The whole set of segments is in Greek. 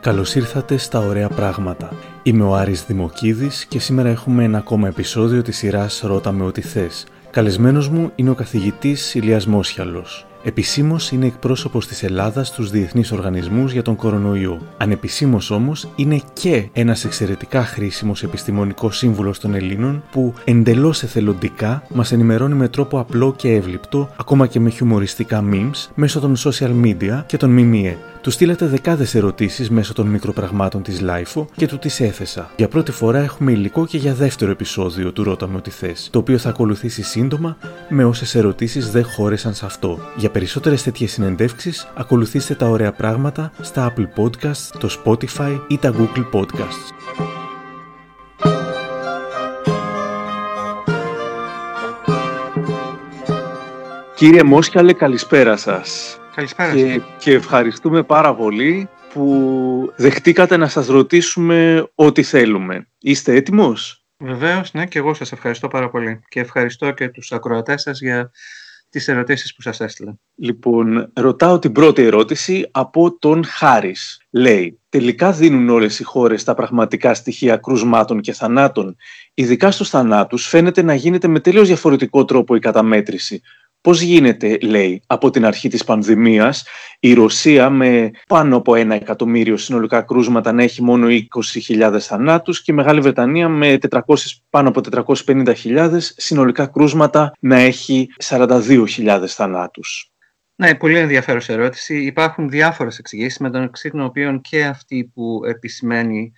Καλώς ήρθατε στα Ωραία Πράγματα. Είμαι ο Άρης Δημοκίδης και σήμερα έχουμε ένα ακόμα επεισόδιο της σειράς «Ρώτα με ό,τι θες». Καλεσμένος μου είναι ο καθηγητής Ηλίας Μόσιαλος. Επισήμως είναι εκπρόσωπος της Ελλάδας στους διεθνείς οργανισμούς για τον κορονοϊό. Ανεπισήμως όμως είναι και ένας εξαιρετικά χρήσιμος επιστημονικός σύμβουλος των Ελλήνων που εντελώς εθελοντικά μας ενημερώνει με τρόπο απλό και εύληπτο, ακόμα και με χιουμοριστικά memes, μέσω των social media και των ΜΜΕ. Του στείλατε δεκάδες ερωτήσεις μέσω των μικροπραγμάτων της LIFO και του τις έθεσα. Για πρώτη φορά έχουμε υλικό και για δεύτερο επεισόδιο του Ρώτα με ό,τι θες, το οποίο θα ακολουθήσει σύντομα με όσες ερωτήσεις δεν χώρεσαν σε αυτό. Για περισσότερες τέτοιες συνεντεύξεις, ακολουθήστε τα ωραία πράγματα στα Apple Podcasts, το Spotify ή τα Google Podcasts. Κύριε Μόσχαλε, καλησπέρα σας. Καλησπέρα και, και ευχαριστούμε πάρα πολύ που δεχτήκατε να σας ρωτήσουμε ό,τι θέλουμε. Είστε έτοιμος; Βεβαίως, ναι, και εγώ σας ευχαριστώ πάρα πολύ. Και ευχαριστώ και τους ακροατές σας για τις ερωτήσεις που σας έστειλα. Λοιπόν, ρωτάω την πρώτη ερώτηση από τον Χάρης. Λέει, τελικά δίνουν όλες οι χώρες τα πραγματικά στοιχεία κρουσμάτων και θανάτων. Ειδικά στους θανάτους φαίνεται να γίνεται με τελείως διαφορετικό τρόπο η καταμέτρηση. Πώς γίνεται, λέει, από την αρχή της πανδημίας η Ρωσία με πάνω από ένα εκατομμύριο συνολικά κρούσματα να έχει μόνο 20.000 θανάτους και η Μεγάλη Βρετανία με 400, πάνω από 450.000 συνολικά κρούσματα να έχει 42.000 θανάτους. Ναι, πολύ ενδιαφέρουσα ερώτηση. Υπάρχουν διάφορες εξηγήσεις, μεταξύ των οποίων και αυτή που επισημαίνει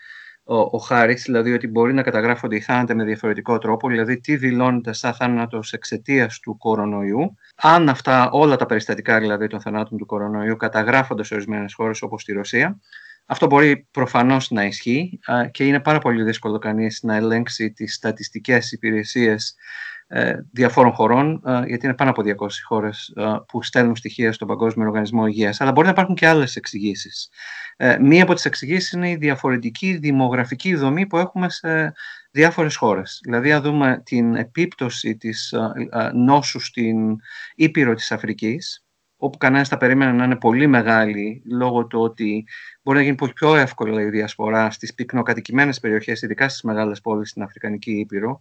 ο, ο Χάρης, δηλαδή ότι μπορεί να καταγράφονται οι θάνατοι με διαφορετικό τρόπο, δηλαδή τι δηλώνεται σαν θάνατος εξαιτίας του κορονοϊού. Αν αυτά, όλα τα περιστατικά δηλαδή των θανάτων του κορονοϊού καταγράφονται σε ορισμένες χώρες όπως τη Ρωσία, αυτό μπορεί προφανώς να ισχύει και είναι πάρα πολύ δύσκολο κανείς να ελέγξει τις στατιστικές υπηρεσίες ε, διαφόρων χωρών, γιατί είναι πάνω από 200 χώρες που στέλνουν στοιχεία στον Παγκόσμιο Οργανισμό Υγείας. Αλλά μπορεί να υπάρχουν και άλλες εξηγήσεις. Ε, μία από τις εξηγήσεις είναι η διαφορετική δημογραφική δομή που έχουμε σε διάφορες χώρες. Δηλαδή, αν δούμε την επίπτωση της νόσου στην Ήπειρο της Αφρικής, όπου κανένας θα περίμενε να είναι πολύ μεγάλη, λόγω του ότι μπορεί να γίνει πολύ πιο εύκολα η διασπορά στις πυκνοκατοικημένες περιοχές, ειδικά στις μεγάλες πόλεις στην Αφρικανική Ήπειρο,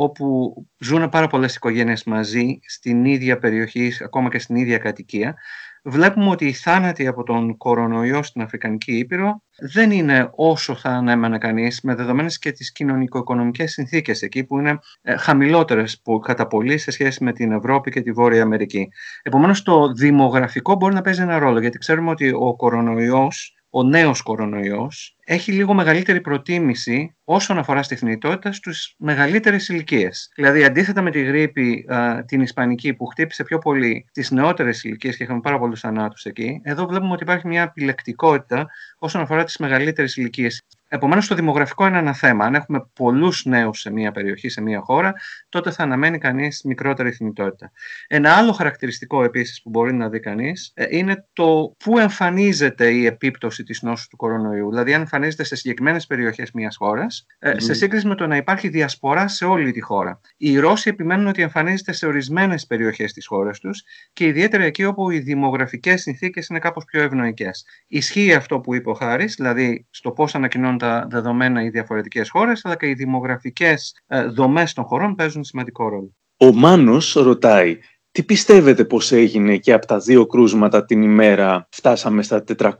όπου ζουν πάρα πολλές οικογένειες μαζί στην ίδια περιοχή, ακόμα και στην ίδια κατοικία, βλέπουμε ότι οι θάνατοι από τον κορονοϊό στην Αφρικανική Ήπειρο δεν είναι όσο θα ανέμενε κανείς με δεδομένες και τις κοινωνικο-οικονομικές συνθήκες εκεί που είναι ε, χαμηλότερες που κατά πολύ σε σχέση με την Ευρώπη και τη Βόρεια Αμερική. Επομένως το δημογραφικό μπορεί να παίζει ένα ρόλο γιατί ξέρουμε ότι ο κορονοϊός ο νέος κορονοϊός έχει λίγο μεγαλύτερη προτίμηση όσον αφορά στη θνητότητα στους μεγαλύτερες ηλικίες. Δηλαδή, αντίθετα με τη γρήπη την Ισπανική που χτύπησε πιο πολύ τις νεότερες ηλικίες και είχαμε πάρα πολλούς θανάτους εκεί, εδώ βλέπουμε ότι υπάρχει μια επιλεκτικότητα όσον αφορά τις μεγαλύτερες ηλικίες. Επομένως, το δημογραφικό είναι ένα θέμα. Αν έχουμε πολλούς νέους σε μία περιοχή, σε μία χώρα, τότε θα αναμένει κανείς μικρότερη θνητότητα. Ένα άλλο χαρακτηριστικό επίσης που μπορεί να δει κανείς ε, είναι το πού εμφανίζεται η επίπτωση της νόσου του κορονοϊού. Δηλαδή, αν εμφανίζεται σε συγκεκριμένες περιοχές μιας χώρας, ε, σε σύγκριση με το να υπάρχει διασπορά σε όλη τη χώρα. Οι Ρώσοι επιμένουν ότι εμφανίζεται σε ορισμένες περιοχές της χώρας τους και ιδιαίτερα εκεί όπου οι δημογραφικές συνθήκες είναι κάπως πιο ευνοϊκές. Ισχύει αυτό που είπε ο Χάρης, δηλαδή στο πώς ανακοινώνουν τα δεδομένα οι διαφορετικές χώρες, αλλά και οι δημογραφικές ε, δομές των χωρών παίζουν σημαντικό ρόλο. Ο Μάνος ρωτάει, τι πιστεύετε πως έγινε και από τα δύο κρούσματα την ημέρα φτάσαμε στα 400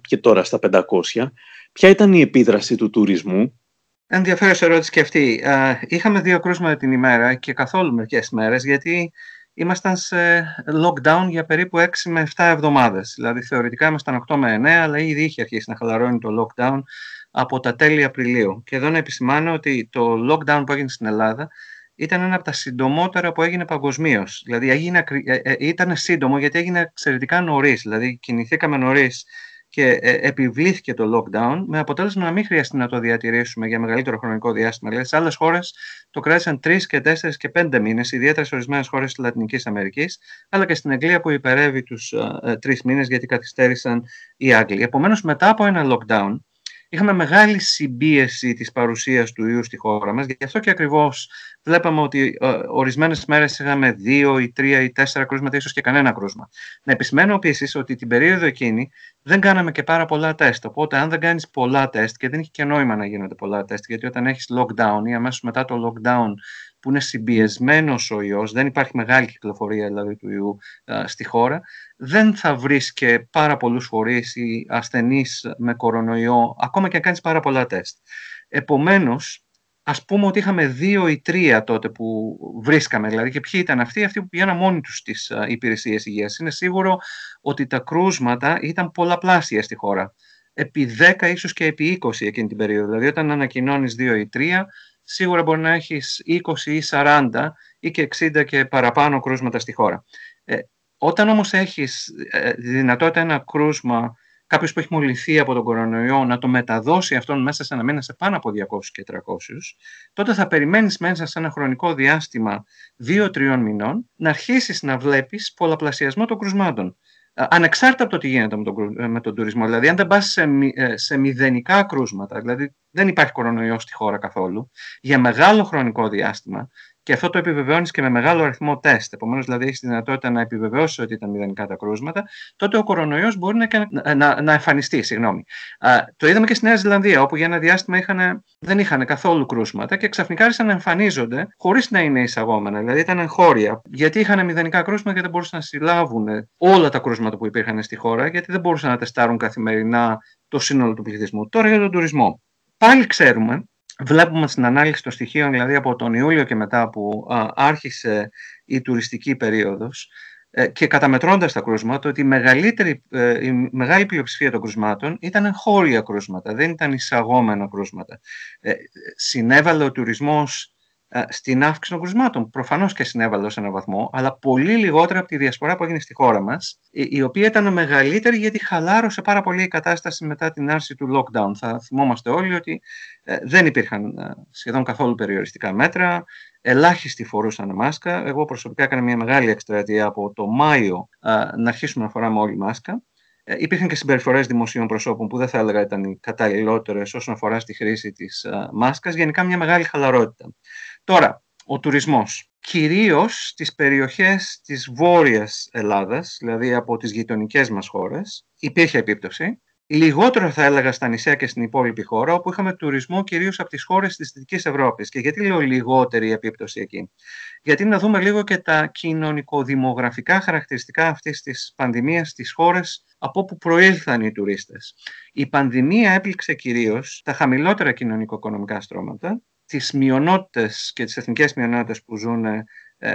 και τώρα στα 500. Ποια ήταν η επίδραση του τουρισμού; Ενδιαφέρουσα ερώτηση και αυτή. Ε, είχαμε δύο κρούσματα την ημέρα και καθόλου μερικές μέρες γιατί ήμασταν σε lockdown για περίπου 6 με 7 εβδομάδες. Δηλαδή θεωρητικά ήμασταν 8 με 9 αλλά ήδη είχε αρχίσει να χαλαρώνει το lockdown από τα τέλη Απριλίου. Και εδώ να επισημάνω ότι το lockdown που έγινε στην Ελλάδα ήταν ένα από τα συντομότερα που έγινε παγκοσμίως. Δηλαδή έγινε, ε, ε, ήταν σύντομο γιατί έγινε εξαιρετικά νωρίς. Δηλαδή κινηθήκαμε νωρίς και ε, επιβλήθηκε το lockdown με αποτέλεσμα να μην χρειαστεί να το διατηρήσουμε για μεγαλύτερο χρονικό διάστημα. Δηλαδή σε άλλες χώρες το κράτησαν τρεις και τέσσερις και πέντε μήνες, ιδιαίτερα σε ορισμένες χώρες της Λατινικής Αμερικής, αλλά και στην Αγγλία που υπερεύει τους τρεις μήνες γιατί καθυστέρησαν οι Άγγλοι. Επομένως, μετά από ένα lockdown, είχαμε μεγάλη συμπίεση της παρουσίας του ιού στη χώρα μας. Γι' αυτό και ακριβώς βλέπαμε ότι ε, ορισμένες μέρες είχαμε δύο ή τρία ή τέσσερα κρούσματα, ίσως και κανένα κρούσμα. Να επισημαίνω επίσης ότι την περίοδο εκείνη δεν κάναμε και πάρα πολλά τεστ. Οπότε, αν δεν κάνεις πολλά τεστ, και δεν έχει και νόημα να γίνονται πολλά τεστ, γιατί όταν έχεις lockdown ή αμέσως μετά το lockdown που είναι συμπιεσμένος ο ιός, δεν υπάρχει μεγάλη κυκλοφορία δηλαδή του ιού στη χώρα, δεν θα βρεις και πάρα πολλούς φορείς ή ασθενείς με κορονοϊό, ακόμα και αν κάνεις πάρα πολλά τεστ. Επομένως, ας πούμε ότι είχαμε δύο ή τρία τότε που βρίσκαμε, δηλαδή και ποιοι ήταν αυτοί, αυτοί που πηγαίναν μόνοι τους στις υπηρεσίες υγείας. Είναι σίγουρο ότι τα κρούσματα ήταν πολλαπλάσια στη χώρα. Επί 10 ίσως και επί 20 εκείνη την περίοδο. Δηλαδή όταν ανακοινώνεις δύο ή τρία, σίγουρα μπορεί να έχεις 20 ή 40 ή και 60 και παραπάνω κρούσματα στη χώρα. Ε, όταν όμως έχεις ε, δυνατότητα ένα κρούσμα, κάποιος που έχει μολυθεί από τον κορονοϊό, να το μεταδώσει αυτόν μέσα σε ένα μήνα σε πάνω από 200 και 300, τότε θα περιμένεις μέσα σε ένα χρονικό διάστημα 2-3 μηνών να αρχίσεις να βλέπεις πολλαπλασιασμό των κρουσμάτων. Ε, ανεξάρτητα από το τι γίνεται με τον, ε, με τον τουρισμό. Δηλαδή, αν δεν πας σε, ε, σε μηδενικά κρούσματα, δηλαδή δεν υπάρχει κορονοϊός στη χώρα καθόλου, για μεγάλο χρονικό διάστημα, και αυτό το επιβεβαιώνεις και με μεγάλο αριθμό τεστ. Επομένως, δηλαδή, έχεις τη δυνατότητα να επιβεβαιώσεις ότι ήταν μηδενικά τα κρούσματα, τότε ο κορονοϊός μπορεί να, να, να εμφανιστεί. Συγγνώμη. Α, το είδαμε και στη Νέα Ζηλανδία, όπου για ένα διάστημα είχαν, δεν είχαν καθόλου κρούσματα και ξαφνικά άρχισαν να εμφανίζονται χωρίς να είναι εισαγόμενα. Δηλαδή, ήταν εγχώρια. Γιατί είχαν μηδενικά κρούσματα και δεν μπορούσαν να συλλάβουν όλα τα κρούσματα που υπήρχαν στη χώρα, γιατί δεν μπορούσαν να τεστάρουν καθημερινά το σύνολο του πληθυσμού. Τώρα για τον τουρισμό. Πάλι ξέρουμε βλέπουμε στην ανάλυση των στοιχείων, δηλαδή από τον Ιούλιο και μετά που άρχισε η τουριστική περίοδος ε, και καταμετρώντας τα κρούσματα, ότι η, μεγαλύτερη, ε, η μεγάλη πλειοψηφία των κρούσματων ήταν χώρια κρούσματα, δεν ήταν εισαγόμενα κρούσματα. Ε, συνέβαλε ο τουρισμός ε, στην αύξηση των κρουσμάτων. Προφανώς και συνέβαλε σε έναν βαθμό, αλλά πολύ λιγότερα από τη διασπορά που έγινε στη χώρα μας, η οποία ήταν μεγαλύτερη γιατί χαλάρωσε πάρα πολύ η κατάσταση μετά την άρση του lockdown. Θα θυμόμαστε όλοι ότι ε, δεν υπήρχαν ε, σχεδόν καθόλου περιοριστικά μέτρα, ελάχιστοι φορούσαν μάσκα. Εγώ προσωπικά έκανα μια μεγάλη εκστρατεία από το Μάιο να αρχίσουμε να φοράμε όλοι μάσκα. Ε, υπήρχαν και συμπεριφορές δημοσίων προσώπων που δεν θα έλεγα ήταν οι καταλληλότερες όσον αφορά στη χρήση της μάσκας. Γενικά, μια μεγάλη χαλαρότητα. Τώρα, ο τουρισμός. Κυρίως στις περιοχές της βόρειας Ελλάδας, δηλαδή από τις γειτονικές μας χώρες, υπήρχε επίπτωση. Λιγότερο θα έλεγα στα νησιά και στην υπόλοιπη χώρα, όπου είχαμε τουρισμό κυρίως από τις χώρες της Δυτικής Ευρώπης. Και γιατί λέω λιγότερη επίπτωση εκεί; Γιατί να δούμε λίγο και τα κοινωνικοδημογραφικά χαρακτηριστικά αυτής της πανδημίας στις χώρες από όπου προήλθαν οι τουρίστες. Η πανδημία έπληξε κυρίως τα χαμηλότερα κοινωνικο-οικονομικά στρώματα, τις μειονότητες και τις εθνικές μειονότητες που ζουν ε,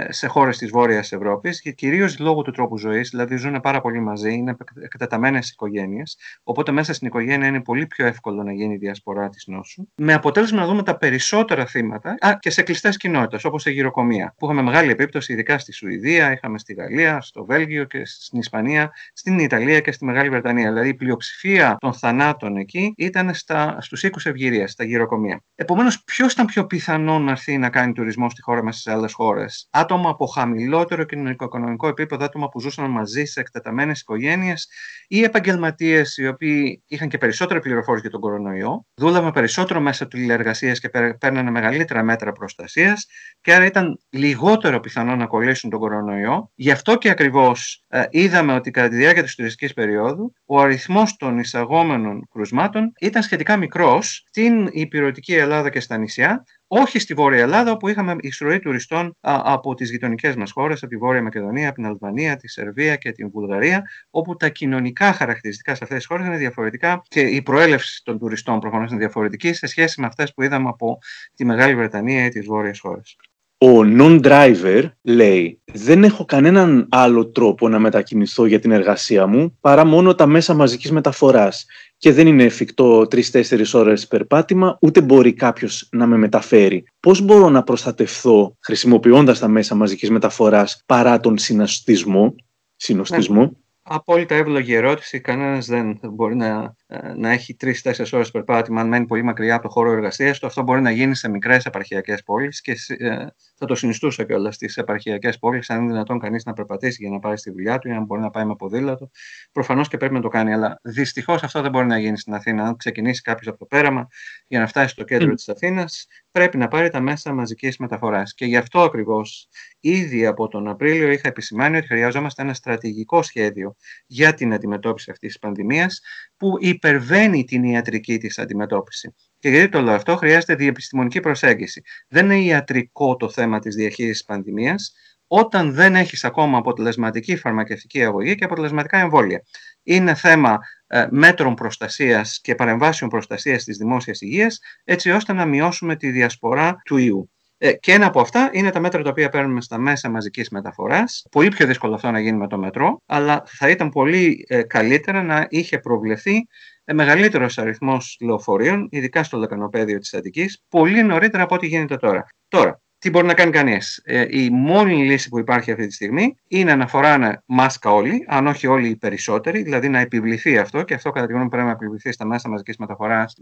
σε χώρες της Βόρειας Ευρώπης και κυρίως λόγω του τρόπου ζωής, δηλαδή ζουν πάρα πολύ μαζί, είναι εκτεταμένες οικογένειες. Οπότε μέσα στην οικογένεια είναι πολύ πιο εύκολο να γίνει η διασπορά της νόσου. Με αποτέλεσμα να δούμε τα περισσότερα θύματα α, και σε κλειστές κοινότητες, όπως σε γυροκομεία, που είχαμε μεγάλη επίπτωση, ειδικά στη Σουηδία, είχαμε στη Γαλλία, στο Βέλγιο και στην Ισπανία, στην Ιταλία και στη Μεγάλη Βρετανία. Δηλαδή η πλειοψηφία των θανάτων εκεί ήταν στους οίκους ευγυρίας, στα γυροκομεία. Επομένως, ποιος ήταν πιο πιθανό να έρθει να κάνει τουρισμό στη χώρα μας στις άλλες χώρες άτομα από χαμηλότερο κοινωνικό-οικονομικό επίπεδο, άτομα που ζούσαν μαζί σε εκτεταμένες οικογένειες ή επαγγελματίες οι οποίοι είχαν και περισσότερη πληροφόρηση για τον κορονοϊό, δούλευαν περισσότερο μέσα τηλεεργασίας και παίρνανε μεγαλύτερα μέτρα προστασίας και άρα ήταν λιγότερο πιθανό να κολλήσουν τον κορονοϊό. Γι' αυτό και ακριβώς ε, είδαμε ότι κατά τη διάρκεια της τουριστικής περίοδου ο αριθμός των εισαγόμενων κρουσμάτων ήταν σχετικά μικρός στην υπηρετική Ελλάδα και στα νησιά, όχι στη Βόρεια Ελλάδα, όπου είχαμε εισρωή τουριστών από τις γειτονικές μας χώρες, από τη Βόρεια Μακεδονία, από την Αλβανία, τη Σερβία και την Βουλγαρία, όπου τα κοινωνικά χαρακτηριστικά σε αυτές τις χώρες είναι διαφορετικά και η προέλευση των τουριστών προφανώς είναι διαφορετική σε σχέση με αυτές που είδαμε από τη Μεγάλη Βρετανία ή τις βόρειες χώρες. Ο non-driver λέει «Δεν έχω κανέναν άλλο τρόπο να μετακινηθώ για την εργασία μου παρά μόνο τα μέσα μαζικής μεταφοράς και δεν είναι εφικτό τρει-τέσσερι ώρες περπάτημα, ούτε μπορεί κάποιος να με μεταφέρει. Πώς μπορώ να προστατευθώ χρησιμοποιώντας τα μέσα μαζικής μεταφοράς παρά τον συναστισμό. συνοστισμό; Ναι. Απόλυτα εύλογη ερώτηση. Κανένας δεν μπορεί να ε, να έχει τρει-τέσσερι ώρες περπάτημα, αν μένει πολύ μακριά από το χώρο εργασίας του. Αυτό μπορεί να γίνει σε μικρές επαρχιακές πόλεις και ε, θα το συνιστούσα κιόλας στις επαρχιακές πόλεις, αν είναι δυνατόν κανείς να περπατήσει για να πάει στη δουλειά του ή αν μπορεί να πάει με ποδήλατο. Προφανώς και πρέπει να το κάνει, αλλά δυστυχώς αυτό δεν μπορεί να γίνει στην Αθήνα. Αν ξεκινήσει κάποιος από το πέραμα για να φτάσει στο κέντρο mm. της Αθήνας, πρέπει να πάρει τα μέσα μαζικής μεταφοράς. Και γι' αυτό ακριβώς ήδη από τον Απρίλιο είχα επισημάνει ότι χρειαζόμαστε ένα στρατηγικό σχέδιο για την αντιμετώπιση αυτής της πανδημίας που υπερβαίνει την ιατρική της αντιμετώπιση. Και γιατί το λέω αυτό, χρειάζεται διεπιστημονική προσέγγιση. Δεν είναι ιατρικό το θέμα της διαχείρισης πανδημίας, όταν δεν έχεις ακόμα αποτελεσματική φαρμακευτική αγωγή και αποτελεσματικά εμβόλια. Είναι θέμα ε, μέτρων προστασίας και παρεμβάσεων προστασίας της δημόσιας υγείας, έτσι ώστε να μειώσουμε τη διασπορά του ιού. Ε, και ένα από αυτά είναι τα μέτρα τα οποία παίρνουμε στα μέσα μαζικής μεταφοράς. Πολύ πιο δύσκολο αυτό να γίνει με το μετρό, αλλά θα ήταν πολύ ε, καλύτερα να είχε προβλεφθεί ε, μεγαλύτερος αριθμός λεωφορείων, ειδικά στο λεκανοπέδιο της Αττικής, πολύ νωρίτερα από ό,τι γίνεται τώρα. Τώρα, τι μπορεί να κάνει κανείς. Ε, η μόνη λύση που υπάρχει αυτή τη στιγμή είναι να φοράνε μάσκα όλοι, αν όχι όλοι οι περισσότεροι, δηλαδή να επιβληθεί αυτό και αυτό κατά τη γνώμη πρέπει να επιβληθεί στα μέσα μαζικής μεταφοράς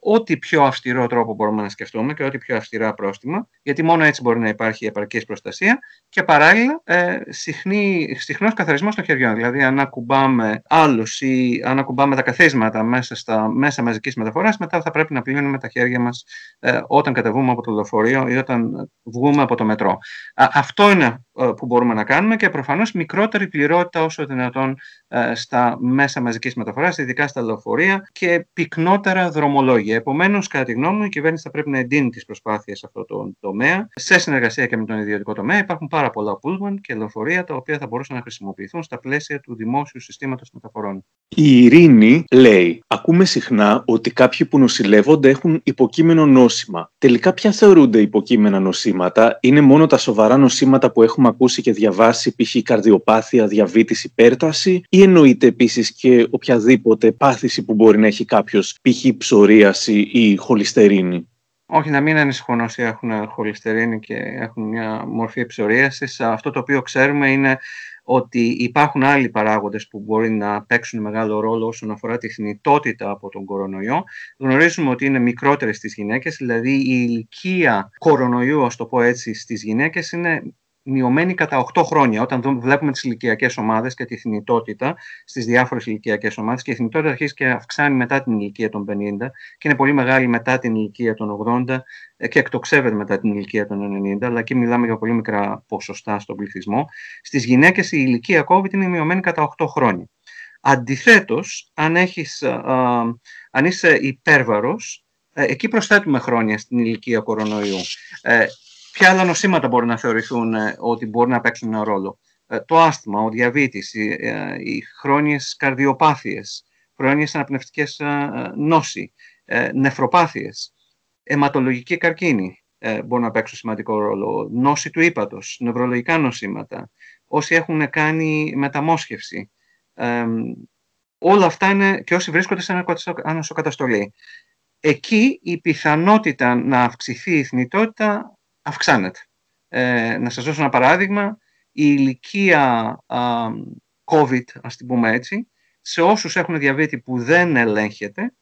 ό,τι πιο αυστηρό τρόπο μπορούμε να σκεφτούμε και ό,τι πιο αυστηρά πρόστιμα, γιατί μόνο έτσι μπορεί να υπάρχει επαρκής προστασία και παράλληλα ε, συχνός καθαρισμός των χεριών. Δηλαδή, αν ακουμπάμε άλλους ή αν ακουμπάμε τα καθίσματα μέσα στα μέσα μαζικής μεταφοράς, μετά θα πρέπει να πλύνουμε τα χέρια μας ε, όταν κατεβούμε από το λεωφορείο ή όταν βγούμε από το μετρό. αυτό είναι ε, που μπορούμε να κάνουμε και προφανώς μικρότερη πληρότητα όσο δυνατόν ε, στα μέσα μαζικής μεταφοράς, ειδικά στα λεωφορεία και πυκνότερα δρομολόγια. Επομένως, κατά τη γνώμη μου, η κυβέρνηση θα πρέπει να εντείνει τις προσπάθειες σε αυτό το τομέα. Σε συνεργασία και με τον ιδιωτικό τομέα υπάρχουν πάρα πολλά πούλμαν και λεωφορεία τα οποία θα μπορούσαν να χρησιμοποιηθούν στα πλαίσια του δημόσιου συστήματος μεταφορών. Η Ειρήνη λέει: Ακούμε συχνά ότι κάποιοι που νοσηλεύονται έχουν υποκείμενο νόσημα. Τελικά, ποια θεωρούνται υποκείμενα νοσήματα, είναι μόνο τα σοβαρά νοσήματα που έχουμε ακούσει και διαβάσει, π.χ. καρδιοπάθεια, διαβήτηση, υπέρταση, ή εννοείται επίσης και οποιαδήποτε πάθηση που μπορεί να έχει κάποιος, π.χ. ψωρίαση ή χολυστερίνη. Όχι, να μην ανησυχούν όσοι έχουν χολυστερίνη και έχουν μια μορφή ψωρίασης. Αυτό το οποίο ξέρουμε είναι ότι υπάρχουν άλλοι παράγοντες που μπορεί να παίξουν μεγάλο ρόλο όσον αφορά τη θνητότητα από τον κορονοϊό. Γνωρίζουμε ότι είναι μικρότερες στις γυναίκες, δηλαδή η ηλικία κορονοϊού, ας το πω έτσι, στις γυναίκες είναι μειωμένη κατά 8 χρόνια. Όταν βλέπουμε τις ηλικιακές ομάδες και τη θνητότητα στις διάφορες ηλικιακές ομάδες, και η θνητότητα αρχίζει και αυξάνει μετά την ηλικία των 50 και είναι πολύ μεγάλη μετά την ηλικία των 80 ε, και εκτοξεύεται μετά την ηλικία των 90, αλλά εκεί μιλάμε για πολύ μικρά ποσοστά στον πληθυσμό. Στις γυναίκες η ηλικία COVID είναι μειωμένη κατά 8 χρόνια. Αντιθέτως, αν, αν είσαι υπέρβαρος, ε, εκεί προσθέτουμε χρόνια στην ηλικία κορονοϊού. Ε, Ποια άλλα νοσήματα μπορεί να θεωρηθούν ε, ότι μπορεί να παίξουν ένα ρόλο; Ε, το άσθημα, ο διαβήτης, οι, ε, οι χρόνιες καρδιοπάθειες, χρόνιες αναπνευστικές νόσοι, νεφροπάθειες, αιματολογική καρκίνη μπορεί να παίξουν σημαντικό ρόλο, νόση του ύπατος, νευρολογικά νοσήματα, όσοι έχουν κάνει μεταμόσχευση. όλα αυτά είναι και όσοι βρίσκονται σε ανασοκαταστολή. Εκεί η πιθανότητα να αυξηθεί η θνητότητα αυξάνεται. Ε, να σας δώσω ένα παράδειγμα. Η ηλικία α, COVID, ας την πούμε έτσι, σε όσους έχουν διαβήτη που δεν ελέγχεται,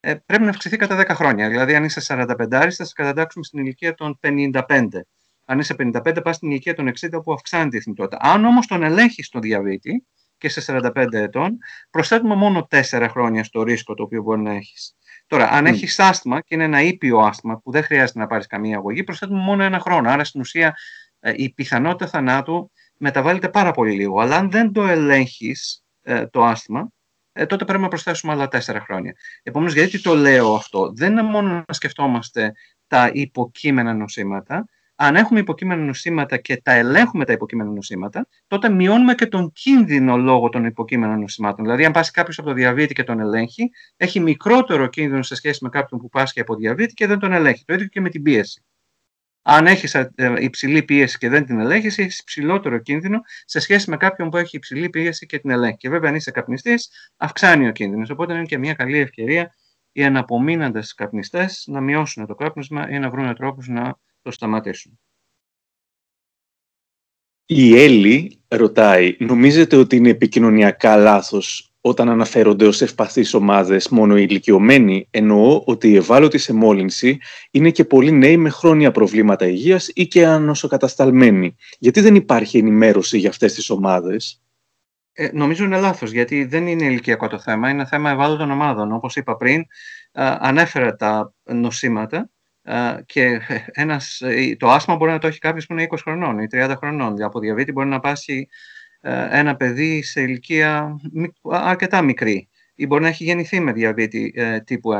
ε, πρέπει να αυξηθεί κατά 10 χρόνια. Δηλαδή, αν είσαι 45, θα σε κατατάξουμε στην ηλικία των 55. Αν είσαι 55, πας στην ηλικία των 60 που αυξάνεται η θνητότητα. Αν όμως τον ελέγχεις τον διαβήτη και σε 45 ετών, προσθέτουμε μόνο 4 χρόνια στο ρίσκο το οποίο μπορεί να έχεις. Τώρα, αν mm. έχεις άσθημα και είναι ένα ήπιο άσθημα που δεν χρειάζεται να πάρεις καμία αγωγή, προσθέτουμε μόνο ένα χρόνο. Άρα στην ουσία ε, η πιθανότητα θανάτου μεταβάλλεται πάρα πολύ λίγο. Αλλά αν δεν το ελέγχεις ε, το άσθημα, ε, τότε πρέπει να προσθέσουμε άλλα τέσσερα χρόνια. Επομένως, γιατί το λέω αυτό, δεν είναι μόνο να σκεφτόμαστε τα υποκείμενα νοσήματα, αν έχουμε υποκείμενα νοσήματα και τα ελέγχουμε τα υποκείμενα νοσήματα, τότε μειώνουμε και τον κίνδυνο λόγω των υποκείμενων νοσημάτων. Δηλαδή, αν πάσει κάποιος από το διαβήτη και τον ελέγχει, έχει μικρότερο κίνδυνο σε σχέση με κάποιον που πάσχει από διαβήτη και δεν τον ελέγχει. Το ίδιο και με την πίεση. Αν έχεις ε, υψηλή πίεση και δεν την ελέγχεις, έχεις υψηλότερο κίνδυνο σε σχέση με κάποιον που έχει υψηλή πίεση και την ελέγχει. Και βέβαια, αν είσαι καπνιστής, αυξάνει ο κίνδυνος. Οπότε είναι και μια καλή ευκαιρία οι αναπομείναντε καπνιστές να μειώσουν το κάπνισμα ή να βρουν τρόπους να το σταματήσουν. Η Έλλη ρωτάει, νομίζετε ότι είναι επικοινωνιακά λάθος Όταν αναφέρονται ως ευπαθείς ομάδες μόνο οι ηλικιωμένοι, εννοώ ότι οι ευάλωτοι σε μόλυνση είναι και πολλοί νέοι με χρόνια προβλήματα υγείας ή και ανοσοκατασταλμένοι. Γιατί δεν υπάρχει ενημέρωση για αυτές τις ομάδες; Ε, νομίζω είναι λάθος, γιατί δεν είναι ηλικιακό το θέμα, είναι θέμα ευάλωτων ομάδων. Όπως είπα πριν, ανέφερα τα νοσήματα και ένας, ε, το άσμα μπορεί να το έχει κάποιος που είναι 20 χρονών ή 30 χρονών. Από διαβήτη μπορεί να πάσει ε, ένα παιδί σε ηλικία αρκετά μικρή ή μπορεί να έχει γεννηθεί με διαβήτη ε, τύπου 1.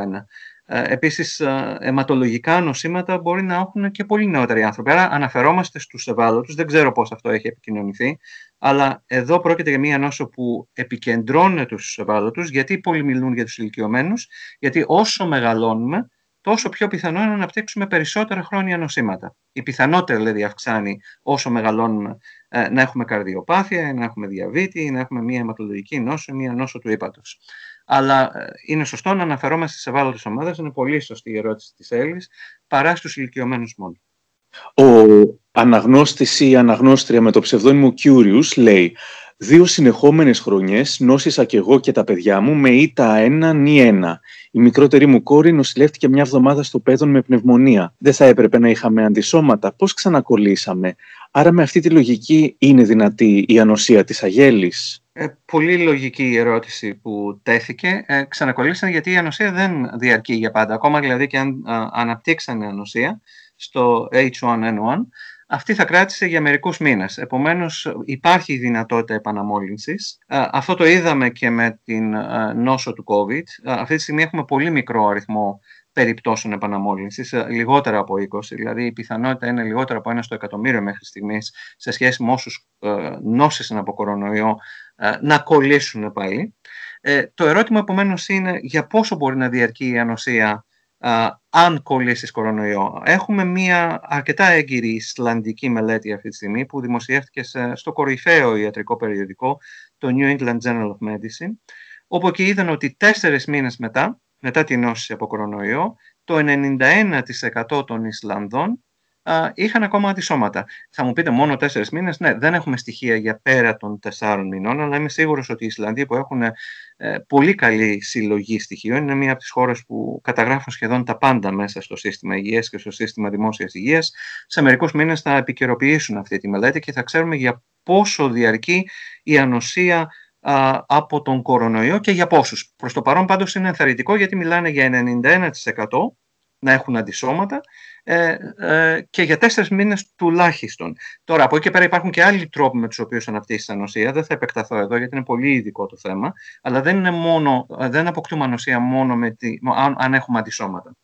Επίσης, αιματολογικά νοσήματα μπορεί να έχουν και πολύ νεότεροι άνθρωποι. Άρα αναφερόμαστε στους ευάλωτους. Δεν ξέρω πώς αυτό έχει επικοινωνηθεί. Αλλά εδώ πρόκειται για μία νόσο που επικεντρώνεται στους ευάλωτους. Γιατί πολλοί μιλούν για τους ηλικιωμένους. Γιατί όσο μεγαλώνουμε, τόσο πιο πιθανό είναι να αναπτύξουμε περισσότερα χρόνια νοσήματα. Η πιθανότητα δηλαδή αυξάνει όσο μεγαλώνουμε ε, να έχουμε καρδιοπάθεια, να έχουμε διαβήτη, να έχουμε μια αιματολογική νόσο, μια νόσο του ύπατος. Αλλά ε, είναι σωστό να αναφερόμαστε σε ευάλωτες ομάδες, είναι πολύ σωστή η ερώτηση της Έλλης, παρά στους ηλικιωμένους μόνο. Ο αναγνώστης ή αναγνώστρια με το ψευδόνιμο Curious λέει Δύο συνεχόμενες χρονιές νόσησα κι εγώ και τα παιδιά μου με ήττα 1 νη 1. Η μικρότερη μου κόρη νοσηλεύτηκε μια εβδομάδα στο παιδόν με πνευμονία. Δεν θα έπρεπε να είχαμε αντισώματα. Πώς ξανακολλήσαμε; Άρα με αυτή τη λογική είναι δυνατή η ανοσία της αγέλης. Ε, πολύ λογική η ερώτηση που τέθηκε. Ε, ξανακολλήσαν γιατί η ανοσία δεν διαρκεί για πάντα. Ακόμα δηλαδή και αν αναπτύξανε ανοσία στο H1N1, αυτή θα κράτησε για μερικούς μήνες. Επομένως υπάρχει η δυνατότητα επαναμόλυνσης. Αυτό το είδαμε και με την νόσο του COVID. Αυτή τη στιγμή έχουμε πολύ μικρό αριθμό περιπτώσεων επαναμόλυνσης, λιγότερα από 20, δηλαδή η πιθανότητα είναι λιγότερα από ένα στο εκατομμύριο μέχρι στιγμής σε σχέση με όσους νόσησαν από κορονοϊό να κολλήσουν πάλι. Ε, το ερώτημα επομένως είναι για πόσο μπορεί να διαρκεί η ανοσία αν κολλήσεις κορονοϊό. Έχουμε μια αρκετά έγκυρη Ισλανδική μελέτη αυτή τη στιγμή που δημοσιεύτηκε στο κορυφαίο ιατρικό περιοδικό, το New England Journal of Medicine, όπου και είδαν ότι τέσσερις μήνες μετά, μετά την νόση από κορονοϊό, το 91% των Ισλανδών είχαν ακόμα αντισώματα. Θα μου πείτε μόνο τέσσερις μήνες; Ναι, δεν έχουμε στοιχεία για πέρα των τεσσάρων μηνών, αλλά είμαι σίγουρος ότι οι Ισλανδοί που έχουν ε, πολύ καλή συλλογή στοιχείων είναι μία από τις χώρες που καταγράφουν σχεδόν τα πάντα μέσα στο σύστημα υγείας και στο σύστημα δημόσιας υγείας. Σε μερικούς μήνες θα επικαιροποιήσουν αυτή τη μελέτη και θα ξέρουμε για πόσο διαρκεί η ανοσία από τον κορονοϊό και για πόσους. Προς το παρόν πάντως είναι ενθαρρυντικό γιατί μιλάνε για 91% να έχουν αντισώματα ε, ε, και για τέσσερις μήνες τουλάχιστον. Τώρα, από εκεί και πέρα υπάρχουν και άλλοι τρόποι με τους οποίους αναπτύσσει ανοσία. Δεν θα επεκταθώ εδώ γιατί είναι πολύ ειδικό το θέμα. Αλλά δεν, είναι μόνο, δεν αποκτούμε ανοσία μόνο με τη, αν, αν έχουμε αντισώματα.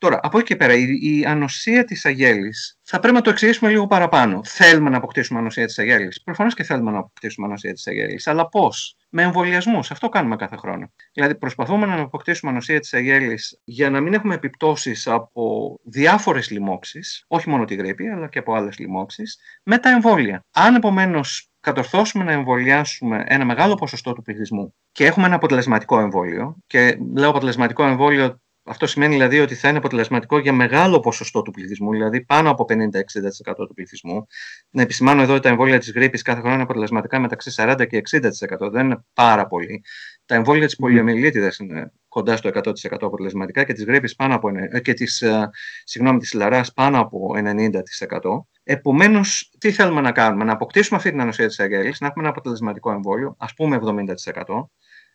Τώρα, από εκεί και πέρα, η, η ανοσία της αγέλης θα πρέπει να το εξηγήσουμε λίγο παραπάνω. Θέλουμε να αποκτήσουμε ανοσία της αγέλης. Προφανώς και θέλουμε να αποκτήσουμε ανοσία της αγέλης. Αλλά πώς, με εμβολιασμούς. Αυτό κάνουμε κάθε χρόνο. Δηλαδή, προσπαθούμε να αποκτήσουμε ανοσία της αγέλης για να μην έχουμε επιπτώσεις από διάφορες λοιμώξεις, όχι μόνο τη γρήπη, αλλά και από άλλες λοιμώξεις, με τα εμβόλια. Αν επομένως κατορθώσουμε να εμβολιάσουμε ένα μεγάλο ποσοστό του πληθυσμού και έχουμε ένα αποτελεσματικό εμβόλιο, και λέω αποτελεσματικό εμβόλιο αυτό σημαίνει δηλαδή ότι θα είναι αποτελεσματικό για μεγάλο ποσοστό του πληθυσμού, δηλαδή πάνω από 50-60% του πληθυσμού. Να επισημάνω εδώ ότι τα εμβόλια της γρήπης κάθε χρόνο είναι αποτελεσματικά μεταξύ 40 και 60%. Δεν είναι πάρα πολύ. Τα εμβόλια της πολιομιελίτιδας είναι κοντά στο 100% αποτελεσματικά και της γρήπης πάνω από. Ε, και της, ε, συγγνώμη, της λαράς πάνω από 90%. Επομένως, τι θέλουμε να κάνουμε, να αποκτήσουμε αυτή την ανοσία της αγέλη, να έχουμε ένα αποτελεσματικό εμβόλιο, ας πούμε 70%,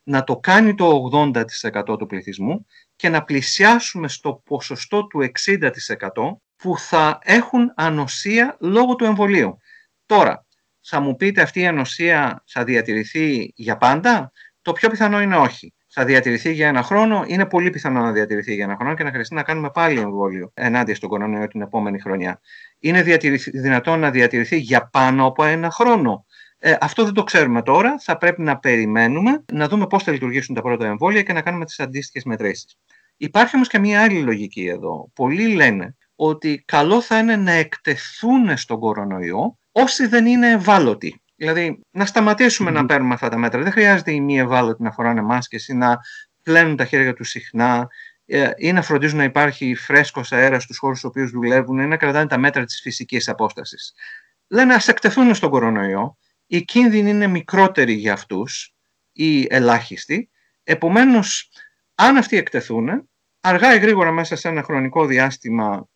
να το κάνει το 80% του πληθυσμού και να πλησιάσουμε στο ποσοστό του 60% που θα έχουν ανοσία λόγω του εμβολίου. Τώρα, θα μου πείτε αυτή η ανοσία θα διατηρηθεί για πάντα; Το πιο πιθανό είναι όχι. Θα διατηρηθεί για ένα χρόνο. Είναι πολύ πιθανό να διατηρηθεί για ένα χρόνο και να χρειαστεί να κάνουμε πάλι εμβόλιο ενάντια στον κορονοϊό την επόμενη χρονιά. Είναι δυνατόν να διατηρηθεί για πάνω από ένα χρόνο; Ε, αυτό δεν το ξέρουμε τώρα. Θα πρέπει να περιμένουμε να δούμε πώς θα λειτουργήσουν τα πρώτα εμβόλια και να κάνουμε τις αντίστοιχες μετρήσεις. Υπάρχει όμως και μια άλλη λογική εδώ. Πολλοί λένε ότι καλό θα είναι να εκτεθούν στον κορονοϊό όσοι δεν είναι ευάλωτοι. Δηλαδή, να σταματήσουμε να παίρνουμε αυτά τα μέτρα. Δεν χρειάζεται οι μη ευάλωτοι να φοράνε μάσκες ή να πλένουν τα χέρια τους συχνά ε, ή να φροντίζουν να υπάρχει φρέσκος αέρας στους χώρους στους οποίους δουλεύουν ή να κρατάνε τα μέτρα της φυσικής απόστασης. Λένε ας εκτεθούν στον κορονοϊό οι κίνδυνοι είναι μικρότεροι για αυτούς ή ελάχιστοι. Επομένως, αν αυτοί εκτεθούν, αργά ή γρήγορα μέσα σε ένα χρονικό διάστημα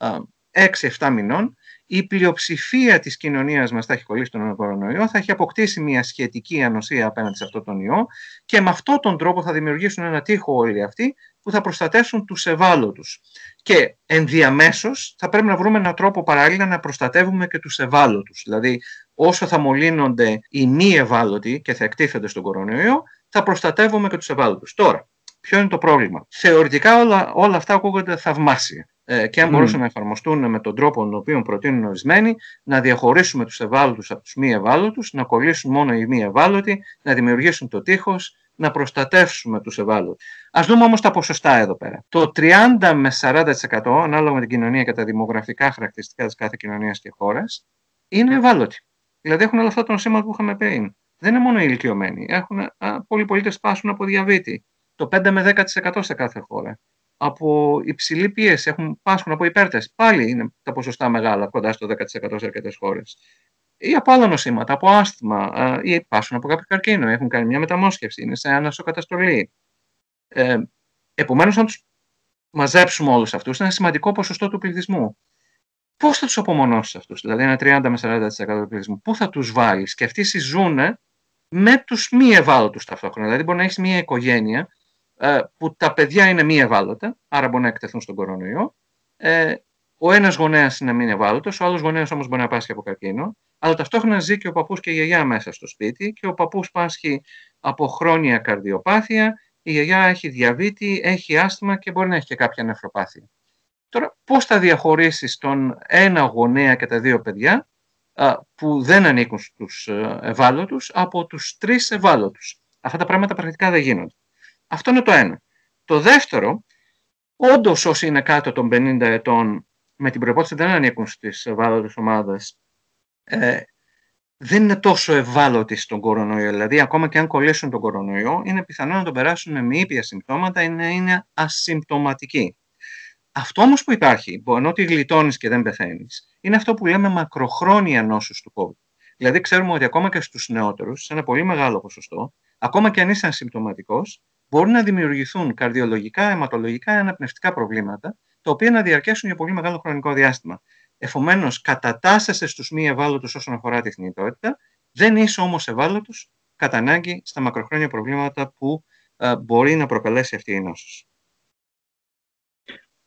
6-7 μηνών, η πλειοψηφία της κοινωνίας μας θα έχει κολλήσει τον κορονοϊό, θα έχει αποκτήσει μια σχετική ανοσία απέναντι σε αυτόν τον ιό και με αυτόν τον τρόπο θα δημιουργήσουν ένα τείχο όλοι αυτοί που θα προστατεύσουν τους ευάλωτους. Και ενδιαμέσως θα πρέπει να βρούμε έναν τρόπο παράλληλα να προστατεύουμε και τους ευάλωτους. Δηλαδή όσο θα μολύνονται οι μη ευάλωτοι και θα εκτίθενται στον κορονοϊό, θα προστατεύουμε και τους ευάλωτους. Τώρα, ποιο είναι το πρόβλημα; Θεωρητικά όλα, όλα αυτά ακούγονται θαυμάσια. Ε, και αν mm. μπορούσαν να εφαρμοστούν με τον τρόπο τον οποίο προτείνουν ορισμένοι, να διαχωρίσουμε τους ευάλωτους από τους μη ευάλωτους, να κολλήσουν μόνο οι μη ευάλωτοι, να δημιουργήσουν το τείχος, να προστατεύσουμε τους ευάλωτους. Α δούμε όμως τα ποσοστά εδώ πέρα. Το 30 με 40% ανάλογα με την κοινωνία και τα δημογραφικά χαρακτηριστικά της κάθε κοινωνίας και χώρας είναι ευάλωτοι. Δηλαδή έχουν όλα αυτά τα νοσήματα που είχαμε πριν. Δεν είναι μόνο οι ηλικιωμένοι. Έχουν, α, πολλοί πολίτες πάσουν από διαβήτη. Το 5 με 10% σε κάθε χώρα από υψηλή πίεση, έχουν, πάσχουν από υπέρτες. Πάλι είναι τα ποσοστά μεγάλα, κοντά στο 10% σε αρκετές χώρες. Ή από άλλα νοσήματα, από άσθημα, ή πάσχουν από κάποιο καρκίνο, έχουν κάνει μια μεταμόσχευση, είναι σε ανασοκαταστολή. Ε, Επομένως, αν τους μαζέψουμε όλους αυτούς, είναι ένα σημαντικό ποσοστό του πληθυσμού. Πώς θα τους απομονώσεις αυτούς, δηλαδή ένα 30 με 40% του πληθυσμού, πού θα τους βάλεις; Και αυτοί συζούν με τους μη ευάλωτους ταυτόχρονα. Δηλαδή, μπορεί να έχεις μια οικογένεια ε, που τα παιδιά είναι μη ευάλωτα, άρα μπορεί να εκτεθούν στον κορονοϊό. Ε, ο ένας γονέας είναι μη ευάλωτος, ο άλλος γονέας όμως μπορεί να πάσχει από καρκίνο, αλλά ταυτόχρονα ζει και ο παππούς και η γιαγιά μέσα στο σπίτι και ο παππούς πάσχει από χρόνια καρδιοπάθεια, η γιαγιά έχει διαβήτη, έχει άσθημα και μπορεί να έχει και κάποια νεφροπάθεια. Τώρα, πώς θα διαχωρίσεις τον ένα γονέα και τα δύο παιδιά που δεν ανήκουν στους ε, ευάλωτους από τους τρεις ευάλωτους; Αυτά τα πράγματα πρακτικά δεν γίνονται. Αυτό είναι το ένα. Το δεύτερο, όντως όσοι είναι κάτω των 50 ετών, με την προπόθεση δεν ανήκουν στις ευάλωτες ομάδες, ε, δεν είναι τόσο ευάλωτοι στον κορονοϊό. Δηλαδή, ακόμα και αν κολλήσουν τον κορονοϊό, είναι πιθανό να τον περάσουν με ήπια συμπτώματα ή να είναι ασυμπτωματικοί. Αυτό όμως που υπάρχει, ενώ ότι γλιτώνεις και δεν πεθαίνεις, είναι αυτό που λέμε μακροχρόνια νόσου του COVID. Δηλαδή, ξέρουμε ότι ακόμα και στους νεότερους, σε ένα πολύ μεγάλο ποσοστό, ακόμα και αν είσαι ασυμπτωματικός, μπορούν να δημιουργηθούν καρδιολογικά, αιματολογικά, αναπνευστικά προβλήματα, τα οποία να διαρκέσουν για πολύ μεγάλο χρονικό διάστημα. Επομένως, κατατάσσεσαι στους μη ευάλωτους όσον αφορά τη θνητότητα, δεν είσαι όμως ευάλωτος κατά ανάγκη στα μακροχρόνια προβλήματα που ε, μπορεί να προκαλέσει αυτή η νόσος.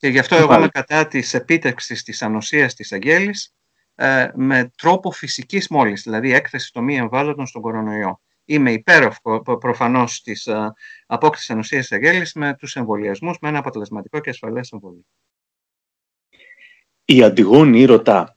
Και γι' αυτό εγώ είμαι κατά της επίτευξης της ανοσίας της αγγέλης ε, με τρόπο φυσικής μόλις, δηλαδή έκθεση των μη ευάλωτων στον κορονοϊό είμαι υπέρ προφανώς της απόκτησης ενωσία της αγέλη με τους εμβολιασμούς με ένα αποτελεσματικό και ασφαλές εμβολίο. Η Αντιγόνη ρωτά.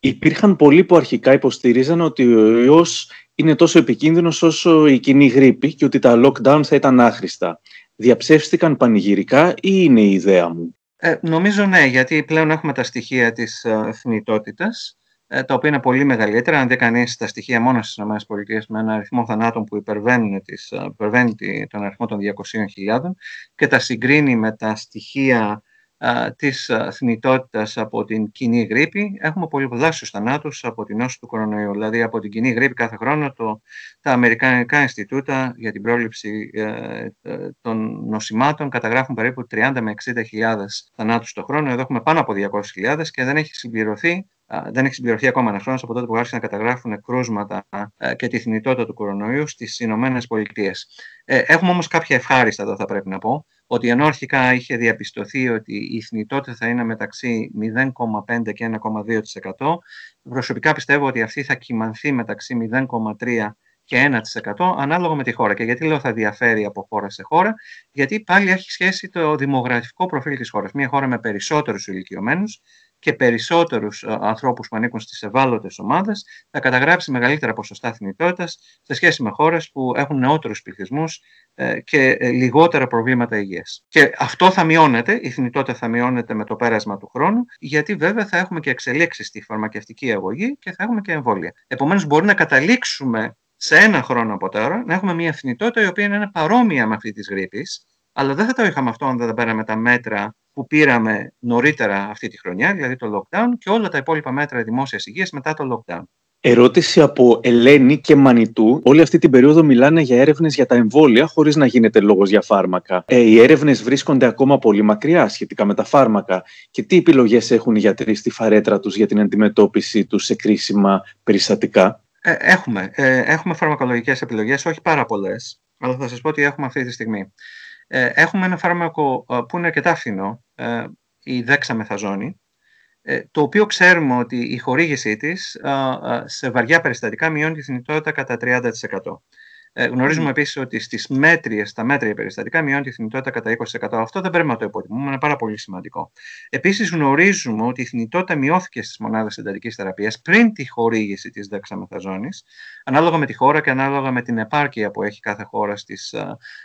Υπήρχαν πολλοί που αρχικά υποστηρίζαν ότι ο ιός είναι τόσο επικίνδυνος όσο η κοινή γρήπη και ότι τα lockdown θα ήταν άχρηστα. Διαψεύστηκαν πανηγυρικά ή είναι η ιδέα μου; Ε, νομίζω ναι, γιατί πλέον έχουμε τα στοιχεία της θνητότητας ε, τα οποία είναι πολύ μεγαλύτερα. Αν δει κανείς τα στοιχεία μόνο στις ΗΠΑ με ένα αριθμό θανάτων που υπερβαίνουν τις, ε, υπερβαίνει τον αριθμό των 200.000 και τα συγκρίνει με τα στοιχεία α, της θνητότητας από την κοινή γρήπη, έχουμε πολλαπλάσιους θανάτους από την νόση του κορονοϊού. Δηλαδή από την κοινή γρήπη κάθε χρόνο το, τα Αμερικανικά Ινστιτούτα για την πρόληψη ε, ε, των νοσημάτων καταγράφουν περίπου 30 με 60.000 θανάτους το χρόνο. Εδώ έχουμε πάνω από 200.000 και δεν έχει συμπληρωθεί δεν έχει συμπληρωθεί ακόμα ένας χρόνος από τότε που άρχισαν να καταγράφουν κρούσματα και τη θνητότητα του κορονοϊού στις Ηνωμένες Πολιτείες. Ε, έχουμε όμως κάποια ευχάριστα εδώ, θα πρέπει να πω, ότι ενώ αρχικά είχε διαπιστωθεί ότι η θνητότητα θα είναι μεταξύ 0,5 και 1,2%, προσωπικά πιστεύω ότι αυτή θα κυμανθεί μεταξύ 0,3 και 1% ανάλογα με τη χώρα. Και γιατί λέω θα διαφέρει από χώρα σε χώρα, γιατί πάλι έχει σχέση το δημογραφικό προφίλ της χώρας. Μια χώρα με περισσότερους ηλικιωμένους και περισσότερους ε, ανθρώπους που ανήκουν στις ευάλωτες ομάδες θα καταγράψει μεγαλύτερα ποσοστά θνητότητας σε σχέση με χώρες που έχουν νεότερους πληθυσμούς ε, και ε, λιγότερα προβλήματα υγείας. Και αυτό θα μειώνεται, η θνητότητα θα μειώνεται με το πέρασμα του χρόνου, γιατί βέβαια θα έχουμε και εξελίξεις στη φαρμακευτική αγωγή και θα έχουμε και εμβόλια. Επομένως μπορεί να καταλήξουμε σε ένα χρόνο από τώρα να έχουμε μια θνητότητα η οποία είναι παρόμοια με αυτή της γρήπης, αλλά δεν θα το είχαμε αυτό αν δεν πέραμε τα μέτρα που πήραμε νωρίτερα αυτή τη χρονιά, δηλαδή το lockdown και όλα τα υπόλοιπα μέτρα δημόσιας υγείας μετά το lockdown. Ερώτηση από Ελένη και Μανιτού. Όλη αυτή την περίοδο μιλάνε για έρευνες για τα εμβόλια, χωρίς να γίνεται λόγος για φάρμακα. Ε, οι έρευνες βρίσκονται ακόμα πολύ μακριά σχετικά με τα φάρμακα. Και τι επιλογές έχουν οι γιατροί στη φαρέτρα τους για την αντιμετώπιση τους σε κρίσιμα περιστατικά; Ε, έχουμε. Ε, έχουμε φαρμακολογικές επιλογές, όχι πάρα πολλές, αλλά θα σας πω ότι έχουμε αυτή τη στιγμή. Ε, έχουμε ένα φάρμακο ε, που είναι αρκετά φθηνό, ε, η δέξαμεθαζόνη, ε, το οποίο ξέρουμε ότι η χορήγησή της σε βαριά περιστατικά μειώνει τη θνητότητα κατά 30%. Ε, γνωρίζουμε mm. επίσης ότι στις μέτριες, στα μέτρια περιστατικά μειώνει τη θνητότητα κατά 20%. Αυτό δεν πρέπει να το υποτιμούμε, είναι πάρα πολύ σημαντικό. Επίσης, γνωρίζουμε ότι η θνητότητα μειώθηκε στις μονάδες εντατικής θεραπείας πριν τη χορήγηση της δεξαμεθαζόνης, ανάλογα με τη χώρα και ανάλογα με την επάρκεια που έχει κάθε χώρα στις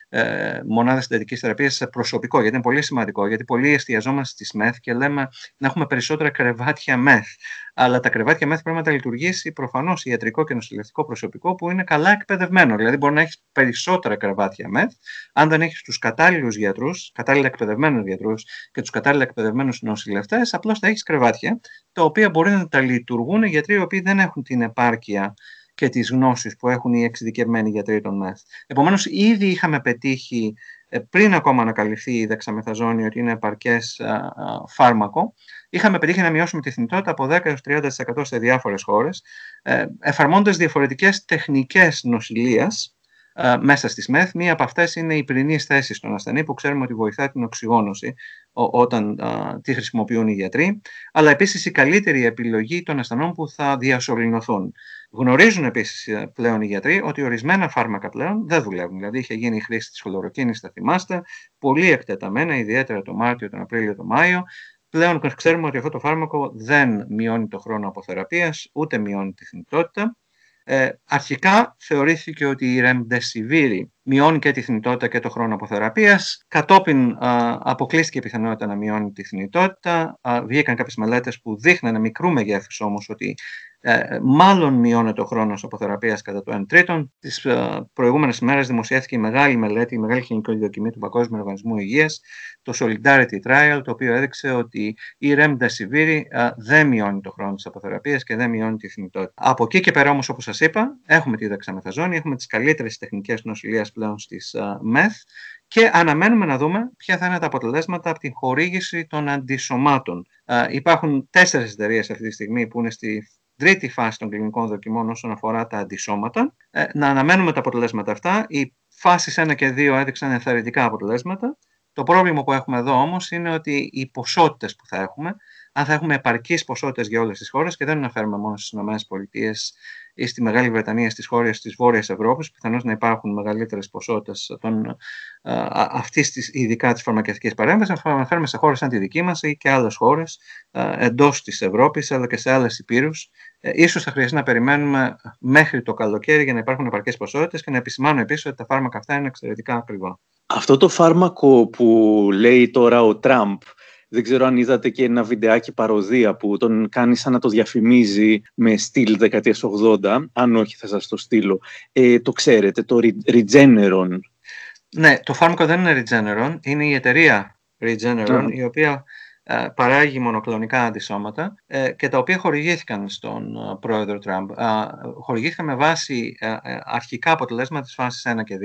ε, μονάδες εντατικής θεραπείας σε προσωπικό. Γιατί είναι πολύ σημαντικό, γιατί πολλοί εστιαζόμαστε στις ΜΕΘ και λέμε να έχουμε περισσότερα κρεβάτια ΜΕΘ αλλά τα κρεβάτια μεθ πρέπει να τα λειτουργήσει προφανώς ιατρικό και νοσηλευτικό προσωπικό που είναι καλά εκπαιδευμένο. Δηλαδή, μπορεί να έχεις περισσότερα κρεβάτια μεθ, αν δεν έχεις τους κατάλληλους γιατρούς, κατάλληλα εκπαιδευμένους γιατρούς και τους κατάλληλα εκπαιδευμένους νοσηλευτές, απλώς θα έχεις κρεβάτια, τα οποία μπορεί να τα λειτουργούν γιατροί οι οποίοι δεν έχουν την επάρκεια και τις γνώσεις που έχουν οι εξειδικευμένοι γιατροί των ΜΕΘ. Επομένως, ήδη είχαμε πετύχει ε, πριν ακόμα ανακαλυφθεί η δεξαμεθαζόνη ότι είναι επαρκές φάρμακο, είχαμε πετύχει να μειώσουμε τη θνητότητα από 10 30% σε διάφορες χώρες, ε, εφαρμόντας διαφορετικές τεχνικές νοσηλείας ε, μέσα στις ΜΕΘ. Μία από αυτές είναι η πυρηνή θέση στον ασθενή που ξέρουμε ότι βοηθά την οξυγόνωση όταν τη χρησιμοποιούν οι γιατροί, αλλά επίσης η καλύτερη επιλογή των ασθενών που θα διασωληνωθούν. Γνωρίζουν επίσης ε, πλέον οι γιατροί ότι ορισμένα φάρμακα πλέον δεν δουλεύουν. Δηλαδή, είχε γίνει η χρήση της χλωροκίνη, θα θυμάστε, πολύ εκτεταμένα, ιδιαίτερα το Μάρτιο, τον Απρίλιο, τον Μάιο. Πλέον ξέρουμε ότι αυτό το φάρμακο δεν μειώνει το χρόνο αποθεραπείας, ούτε μειώνει τη θνητότητα. Ε, αρχικά θεωρήθηκε ότι η Remdesivir μειώνει και τη θνητότητα και το χρόνο αποθεραπείας. Κατόπιν α, αποκλείστηκε η πιθανότητα να μειώνει τη θνητότητα. Α, βγήκαν κάποιες μελέτες που δείχνανε μικρού μεγέθους όμως ότι ε, μάλλον μειώνεται ο χρόνος αποθεραπείας κατά το 1 τρίτον. Τις ε, προηγούμενες ημέρες δημοσιεύθηκε η μεγάλη μελέτη, η μεγάλη χημική δοκιμή του Παγκόσμιου Οργανισμού Υγείας, το Solidarity Trial, το οποίο έδειξε ότι η Remdesivir ε, δεν μειώνει το χρόνο της αποθεραπείας και δεν μειώνει τη θνητότητα. Από εκεί και πέρα όμως, όπως σας είπα, έχουμε τη δεξαμεθαζόνη, έχουμε τις καλύτερες τεχνικές νοσηλείας πλέον στις ΜΕΘ και αναμένουμε να δούμε ποια θα είναι τα αποτελέσματα από την χορήγηση των αντισωμάτων. υπάρχουν τέσσερις εταιρείες αυτή τη στιγμή που είναι στη τρίτη φάση των κλινικών δοκιμών όσον αφορά τα αντισώματα. Ε, να αναμένουμε τα αποτελέσματα αυτά. Οι φάσεις 1 και 2 έδειξαν ενθαρρυντικά αποτελέσματα. Το πρόβλημα που έχουμε εδώ όμως είναι ότι οι ποσότητες που θα έχουμε, αν θα έχουμε επαρκείς ποσότητες για όλες τις χώρες και δεν αναφέρουμε μόνο στις ΗΠΑ ή στη Μεγάλη Βρετανία, στις χώρες της Βόρειας Ευρώπης, πιθανώς να υπάρχουν μεγαλύτερες ποσότητες των, αυτής της, ειδικά της φαρμακευτικής παρέμβασης, αναφέρουμε σε χώρες σαν τη δική μας ή και άλλες χώρες εντός της Ευρώπης, αλλά και σε άλλες υπήρους. Ε, ίσως θα χρειαστεί να περιμένουμε μέχρι το καλοκαίρι για να υπάρχουν επαρκές ποσότητες και να επισημάνω επίσης ότι τα φάρμακα αυτά είναι εξαιρετικά ακριβά. Αυτό το φάρμακο που λέει τώρα ο Τραμπ, δεν ξέρω αν είδατε και ένα βιντεάκι παροδία που τον κάνει σαν να το διαφημίζει με στυλ δεκαετίας 80. Αν όχι θα σας το στείλω. Ε, το ξέρετε, το Regeneron. Ναι, το φάρμακο δεν είναι Regeneron. Είναι η εταιρεία Regeneron, η οποία ε, παράγει μονοκλονικά αντισώματα ε, και τα οποία χορηγήθηκαν στον ε, πρόεδρο Τραμπ. χορηγήθηκαν με βάση αρχικά αποτελέσματα της φάσης 1 και 2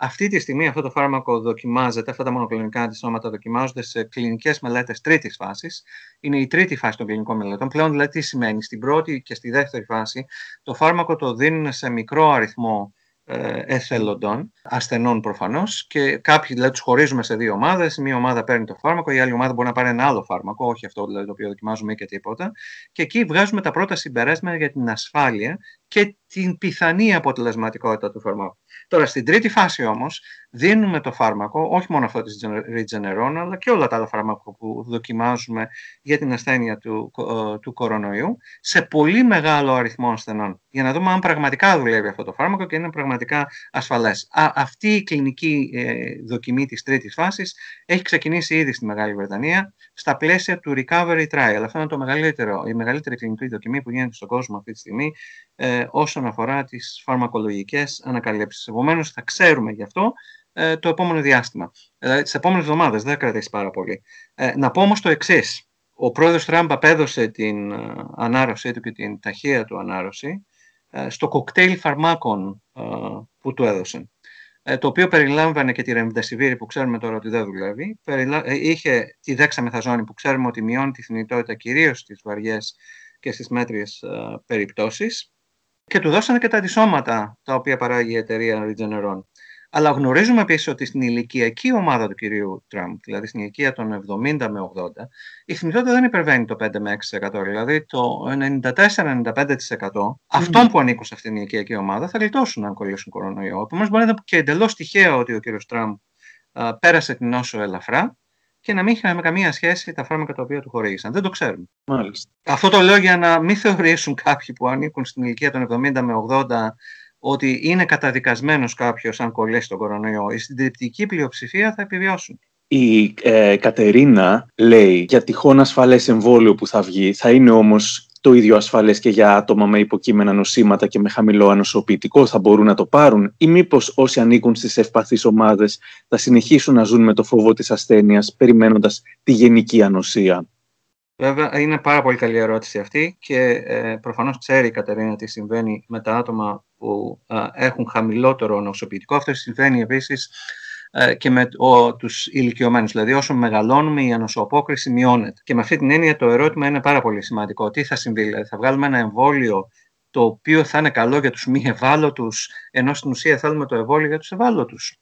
αυτή τη στιγμή αυτό το φάρμακο δοκιμάζεται, αυτά τα μονοκλινικά αντισώματα δοκιμάζονται σε κλινικές μελέτες τρίτης φάσης. Είναι η τρίτη φάση των κλινικών μελετών. Πλέον δηλαδή τι σημαίνει, στην πρώτη και στη δεύτερη φάση το φάρμακο το δίνουν σε μικρό αριθμό ε, εθελοντών, ασθενών προφανώς, και κάποιοι δηλαδή τους χωρίζουμε σε δύο ομάδες. Μία ομάδα παίρνει το φάρμακο, η άλλη ομάδα μπορεί να πάρει ένα άλλο φάρμακο, όχι αυτό δηλαδή το οποίο δοκιμάζουμε και τίποτα. Και εκεί βγάζουμε τα πρώτα συμπεράσματα για την ασφάλεια και την πιθανή αποτελεσματικότητα του φαρμάκου. Τώρα, στην τρίτη φάση όμως, δίνουμε το φάρμακο, όχι μόνο αυτό της Regeneron, αλλά και όλα τα άλλα φάρμακα που δοκιμάζουμε για την ασθένεια του, ε, του κορονοϊού, σε πολύ μεγάλο αριθμό ασθενών, για να δούμε αν πραγματικά δουλεύει αυτό το φάρμακο και είναι πραγματικά ασφαλές. αυτή η κλινική ε, δοκιμή της τρίτης φάσης έχει ξεκινήσει ήδη στη Μεγάλη Βρετανία, στα πλαίσια του Recovery Trial. Αυτό είναι το μεγαλύτερο, η μεγαλύτερη κλινική δοκιμή που γίνεται στον κόσμο αυτή τη στιγμή, ε, όσον αφορά τις φαρμακολογικές ανακαλύψεις. Επομένως θα ξέρουμε γι' αυτό ε, το επόμενο διάστημα. Δηλαδή τις επόμενες εβδομάδες, δεν κρατήσει πάρα πολύ. Ε, να πω όμως το εξής ο πρόεδρος Τραμπ απέδωσε την ανάρρωσή του και την ταχεία του ανάρρωση στο κοκτέιλ φαρμάκων που του έδωσαν. Ε, το οποίο περιλάμβανε και τη ρεμβδεσιβήρη που ξέρουμε τώρα ότι δεν δουλεύει, ε, είχε τη δέξαμεθαζόνη που ξέρουμε ότι μειώνει τη θνητότητα κυρίως στις βαριές και στις μέτριες ε, περιπτώσεις και του δώσανε και τα αντισώματα τα οποία παράγει η εταιρεία Regeneron. Αλλά γνωρίζουμε επίσης ότι στην ηλικιακή ομάδα του κυρίου Τραμπ, δηλαδή στην ηλικία των 70 με 80, η θνητότητα δεν υπερβαίνει το 5 με 6%. Δηλαδή το 94-95% αυτών που ανήκουν σε αυτήν την ηλικιακή ομάδα θα λιτώσουν αν κολλήσουν κορονοϊό. Επομένως, μπορεί να είναι και εντελώς τυχαίο ότι ο κύριος Τραμπ πέρασε την νόσο ελαφρά και να μην είχαν με καμία σχέση τα φάρμακα τα οποία του χορήγησαν. Δεν το ξέρουμε. Μάλιστα. Αυτό το λέω για να μην θεωρήσουν κάποιοι που ανήκουν στην ηλικία των 70 με 80 ότι είναι καταδικασμένος κάποιος αν κολλήσει τον κορονοϊό. Η συντριπτική πλειοψηφία θα επιβιώσουν. Η ε, Κατερίνα λέει για τυχόν ασφαλές εμβόλιο που θα βγει θα είναι όμως το ίδιο ασφαλές και για άτομα με υποκείμενα νοσήματα και με χαμηλό ανοσοποιητικό θα μπορούν να το πάρουν ή μήπως όσοι ανήκουν στις ευπαθείς ομάδες θα συνεχίσουν να ζουν με το φόβο της ασθένειας περιμένοντας τη γενική ανοσία; Βέβαια, είναι πάρα πολύ καλή ερώτηση αυτή και ε, προφανώς ξέρει η Κατερίνα τι συμβαίνει με τα άτομα που έχουν χαμηλότερο νοσοποιητικό. Αυτό συμβαίνει επίσης ε, και με ο, τους ηλικιωμένους. Δηλαδή όσο μεγαλώνουμε η ανοσοαπόκριση μειώνεται. Και με αυτή την έννοια το ερώτημα είναι πάρα πολύ σημαντικό. Τι θα συμβεί, δηλαδή θα βγάλουμε ένα εμβόλιο το οποίο θα είναι καλό για τους μη ευάλωτους, ενώ στην ουσία θέλουμε το εμβόλιο για τους ευάλωτους.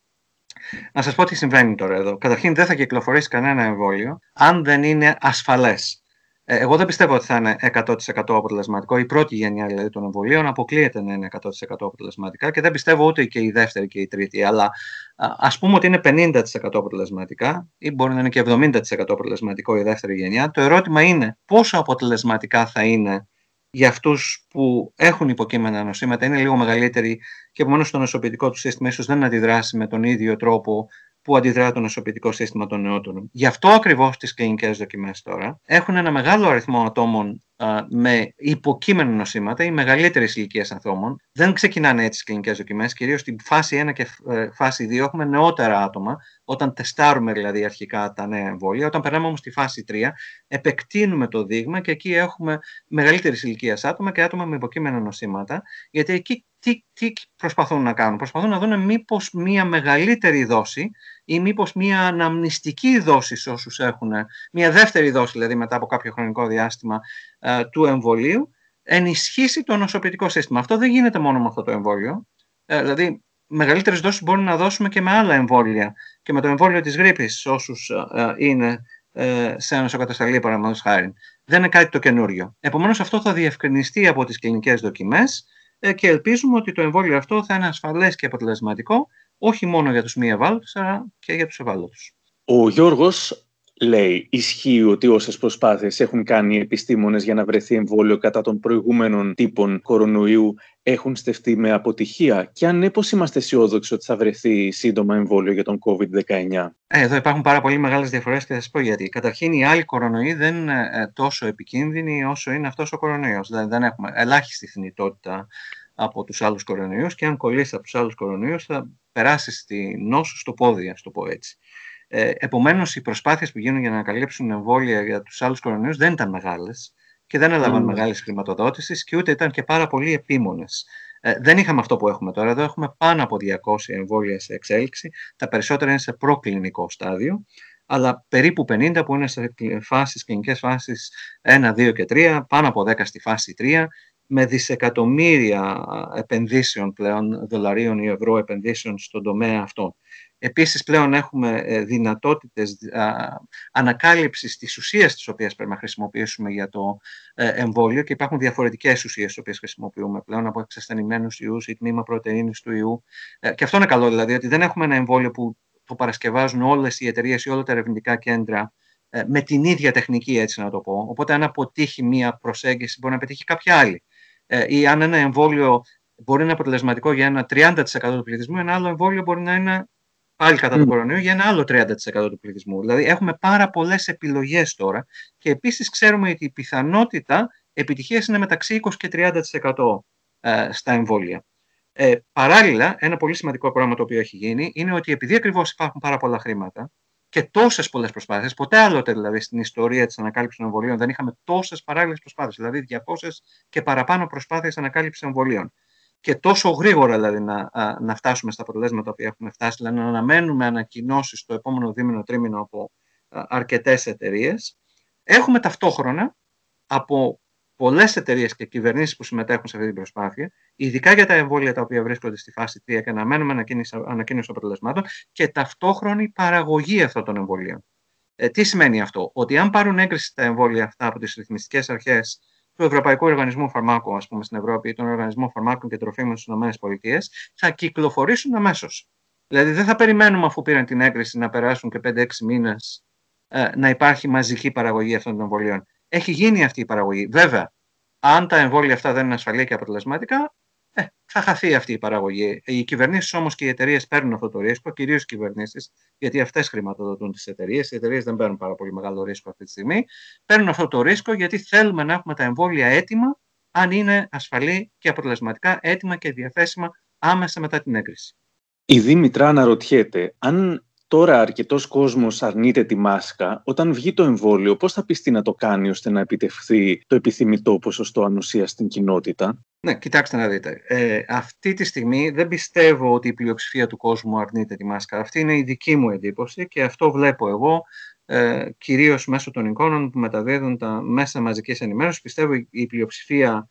Να σας πω τι συμβαίνει τώρα εδώ. Καταρχήν δεν θα κυκλοφορήσει κανένα εμβόλιο αν δεν είναι ασφαλές. Ε, εγώ δεν πιστεύω ότι θα είναι 100% αποτελεσματικό. Η πρώτη γενιά δηλαδή, των εμβολίων αποκλείεται να είναι 100% αποτελεσματικά και δεν πιστεύω ούτε και η δεύτερη και η τρίτη. Αλλά ας πούμε ότι είναι 50% αποτελεσματικά ή μπορεί να είναι και 70% αποτελεσματικό η δεύτερη γενιά. Το ερώτημα είναι πόσο αποτελεσματικά θα είναι για αυτούς που έχουν υποκείμενα νοσήματα, είναι λίγο μεγαλύτεροι και επομένω το νοσοποιητικό τους σύστημα ίσως δεν αντιδράσει με τον ίδιο τρόπο που αντιδρά το νοσοποιητικό σύστημα των νεότερων. Γι' αυτό ακριβώς τις κλινικές δοκιμές τώρα έχουν ένα μεγάλο αριθμό ατόμων με υποκείμενα νοσήματα ή μεγαλύτερη ηλικία ανθρώπων. Δεν ξεκινάνε έτσι τις κλινικές δοκιμές. Κυρίως στην φάση 1 και ε, φάση 2 έχουμε νεότερα άτομα, όταν τεστάρουμε δηλαδή αρχικά τα νέα εμβόλια. Όταν περνάμε όμως στη φάση 3, επεκτείνουμε το δείγμα και εκεί έχουμε μεγαλύτερης ηλικίας άτομα και άτομα με υποκείμενα νοσήματα. Γιατί εκεί τι, τι προσπαθούν να κάνουν. Προσπαθούν να δουν μήπως μία μεγαλύτερη δόση ή μήπως μία αναμνηστική δόση σε όσους έχουν, μία δεύτερη δόση δηλαδή μετά από κάποιο χρονικό διάστημα ε, του εμβολίου, ενισχύσει το νοσοποιητικό σύστημα. Αυτό δεν γίνεται μόνο με αυτό το εμβόλιο. Ε, δηλαδή, μεγαλύτερες δόσεις μπορούμε να δώσουμε και με άλλα εμβόλια. Και με το εμβόλιο της γρήπης, όσους ε, ε είναι ε, σε νοσοκατασταλή, παραδείγματος χάρη. Δεν είναι κάτι το καινούριο. Επομένως, αυτό θα διευκρινιστεί από τις κλινικές δοκιμές ε, και ελπίζουμε ότι το εμβόλιο αυτό θα είναι ασφαλές και αποτελεσματικό όχι μόνο για τους μη ευάλωτους, αλλά και για τους ευάλωτους. Ο Γιώργος λέει, ισχύει ότι όσες προσπάθειες έχουν κάνει οι επιστήμονες για να βρεθεί εμβόλιο κατά των προηγούμενων τύπων κορονοϊού έχουν στεφτεί με αποτυχία; Και αν ναι, πώς είμαστε αισιόδοξοι ότι θα βρεθεί σύντομα εμβόλιο για τον COVID-19. Ε, εδώ υπάρχουν πάρα πολύ μεγάλες διαφορές και θα σας πω γιατί. Καταρχήν οι άλλοι κορονοϊοί δεν είναι ε, τόσο επικίνδυνοι όσο είναι αυτός ο κορονοϊός. Δηλαδή δεν έχουμε ελάχιστη θνητότητα από τους άλλους κορονοϊούς και αν κολλήσει από τους άλλους κορονοϊούς θα περάσει τη νόσο στο πόδι, ας το πω έτσι. Ε, Επομένως, οι προσπάθειες που γίνουν για να ανακαλύψουν εμβόλια για τους άλλους κορονοϊούς δεν ήταν μεγάλες και δεν έλαβαν mm. μεγάλης χρηματοδότησης και ούτε ήταν και πάρα πολύ επίμονες. Ε, δεν είχαμε αυτό που έχουμε τώρα. Εδώ έχουμε πάνω από 200 εμβόλια σε εξέλιξη. Τα περισσότερα είναι σε προκλινικό στάδιο. Αλλά περίπου 50 που είναι σε φάσεις, κλινικές φάσεις 1, 2 και 3, πάνω από 10 στη φάση 3, με δισεκατομμύρια επενδύσεων πλέον, δολαρίων ή ευρώ επενδύσεων στον τομέα αυτό. Επίσης πλέον έχουμε ε, δυνατότητες ανακάλυψης της ουσίας της οποίας πρέπει να χρησιμοποιήσουμε για το ε, εμβόλιο και υπάρχουν διαφορετικές ουσίες τις οποίες χρησιμοποιούμε πλέον από εξασθενημένους ιούς ή τμήμα πρωτεΐνης του ιού. Ε, και αυτό είναι καλό δηλαδή ότι δεν έχουμε ένα εμβόλιο που το παρασκευάζουν όλες οι εταιρείες ή όλα τα ερευνητικά κέντρα με την ίδια τεχνική έτσι να το πω. Οπότε αν αποτύχει μία προσέγγιση μπορεί να πετύχει κάποια άλλη. Ή αν ένα εμβόλιο μπορεί να είναι αποτελεσματικό για ένα 30% του πληθυσμού, ένα άλλο εμβόλιο μπορεί να είναι πάλι κατά mm. τον κορονοϊό για ένα άλλο 30% του πληθυσμού. Δηλαδή έχουμε πάρα πολλές επιλογές τώρα και επίσης ξέρουμε ότι η πιθανότητα επιτυχίας είναι μεταξύ 20 και 30% ε, στα εμβόλια. Ε, παράλληλα, ένα πολύ σημαντικό πράγμα το οποίο έχει γίνει είναι ότι επειδή ακριβώς υπάρχουν πάρα πολλά χρήματα και τόσες πολλές προσπάθειες. Ποτέ άλλοτε δηλαδή στην ιστορία της ανακάλυψης των εμβολίων δεν είχαμε τόσες παράλληλες προσπάθειες. Δηλαδή 200 και παραπάνω προσπάθειες ανακάλυψης εμβολίων. Και τόσο γρήγορα δηλαδή να, να φτάσουμε στα αποτελέσματα που έχουμε φτάσει, δηλαδή να αναμένουμε ανακοινώσεις το επόμενο δίμηνο, τρίμηνο από αρκετές εταιρείες. Έχουμε ταυτόχρονα από πολλές εταιρείες και κυβερνήσεις που συμμετέχουν σε αυτή την προσπάθεια, ειδικά για τα εμβόλια τα οποία βρίσκονται στη φάση 3 και αναμένουμε ανακοίνωση αποτελεσμάτων και ταυτόχρονη παραγωγή αυτών των εμβολίων. Ε, τι σημαίνει αυτό, Ότι αν πάρουν έγκριση τα εμβόλια αυτά από τις ρυθμιστικές αρχές του Ευρωπαϊκού Οργανισμού Φαρμάκου, ας πούμε, στην Ευρώπη ή τον Οργανισμό Φαρμάκων και Τροφίμων στις ΗΠΑ, θα κυκλοφορήσουν αμέσως. Δηλαδή, δεν θα περιμένουμε αφού πήραν την έγκριση να περάσουν και 5-6 μήνες ε, να υπάρχει μαζική παραγωγή αυτών των εμβολίων έχει γίνει αυτή η παραγωγή. Βέβαια, αν τα εμβόλια αυτά δεν είναι ασφαλή και αποτελεσματικά, ε, θα χαθεί αυτή η παραγωγή. Οι κυβερνήσεις όμως και οι εταιρείες παίρνουν αυτό το ρίσκο, κυρίως οι κυβερνήσεις, γιατί αυτές χρηματοδοτούν τις εταιρείες. Οι εταιρείες δεν παίρνουν πάρα πολύ μεγάλο ρίσκο αυτή τη στιγμή. Παίρνουν αυτό το ρίσκο γιατί θέλουμε να έχουμε τα εμβόλια έτοιμα, αν είναι ασφαλή και αποτελεσματικά, έτοιμα και διαθέσιμα άμεσα μετά την έγκριση. Η Δήμητρα αναρωτιέται αν τώρα αρκετός κόσμος αρνείται τη μάσκα, όταν βγει το εμβόλιο, πώς θα πιστεί να το κάνει ώστε να επιτευχθεί το επιθυμητό ποσοστό ανοσίας στην κοινότητα; Ναι, κοιτάξτε να δείτε. Ε, αυτή τη στιγμή δεν πιστεύω ότι η πλειοψηφία του κόσμου αρνείται τη μάσκα. Αυτή είναι η δική μου εντύπωση και αυτό βλέπω εγώ ε, κυρίως μέσω των εικόνων που μεταδίδουν τα μέσα μαζικής ενημέρωσης. Πιστεύω η πλειοψηφία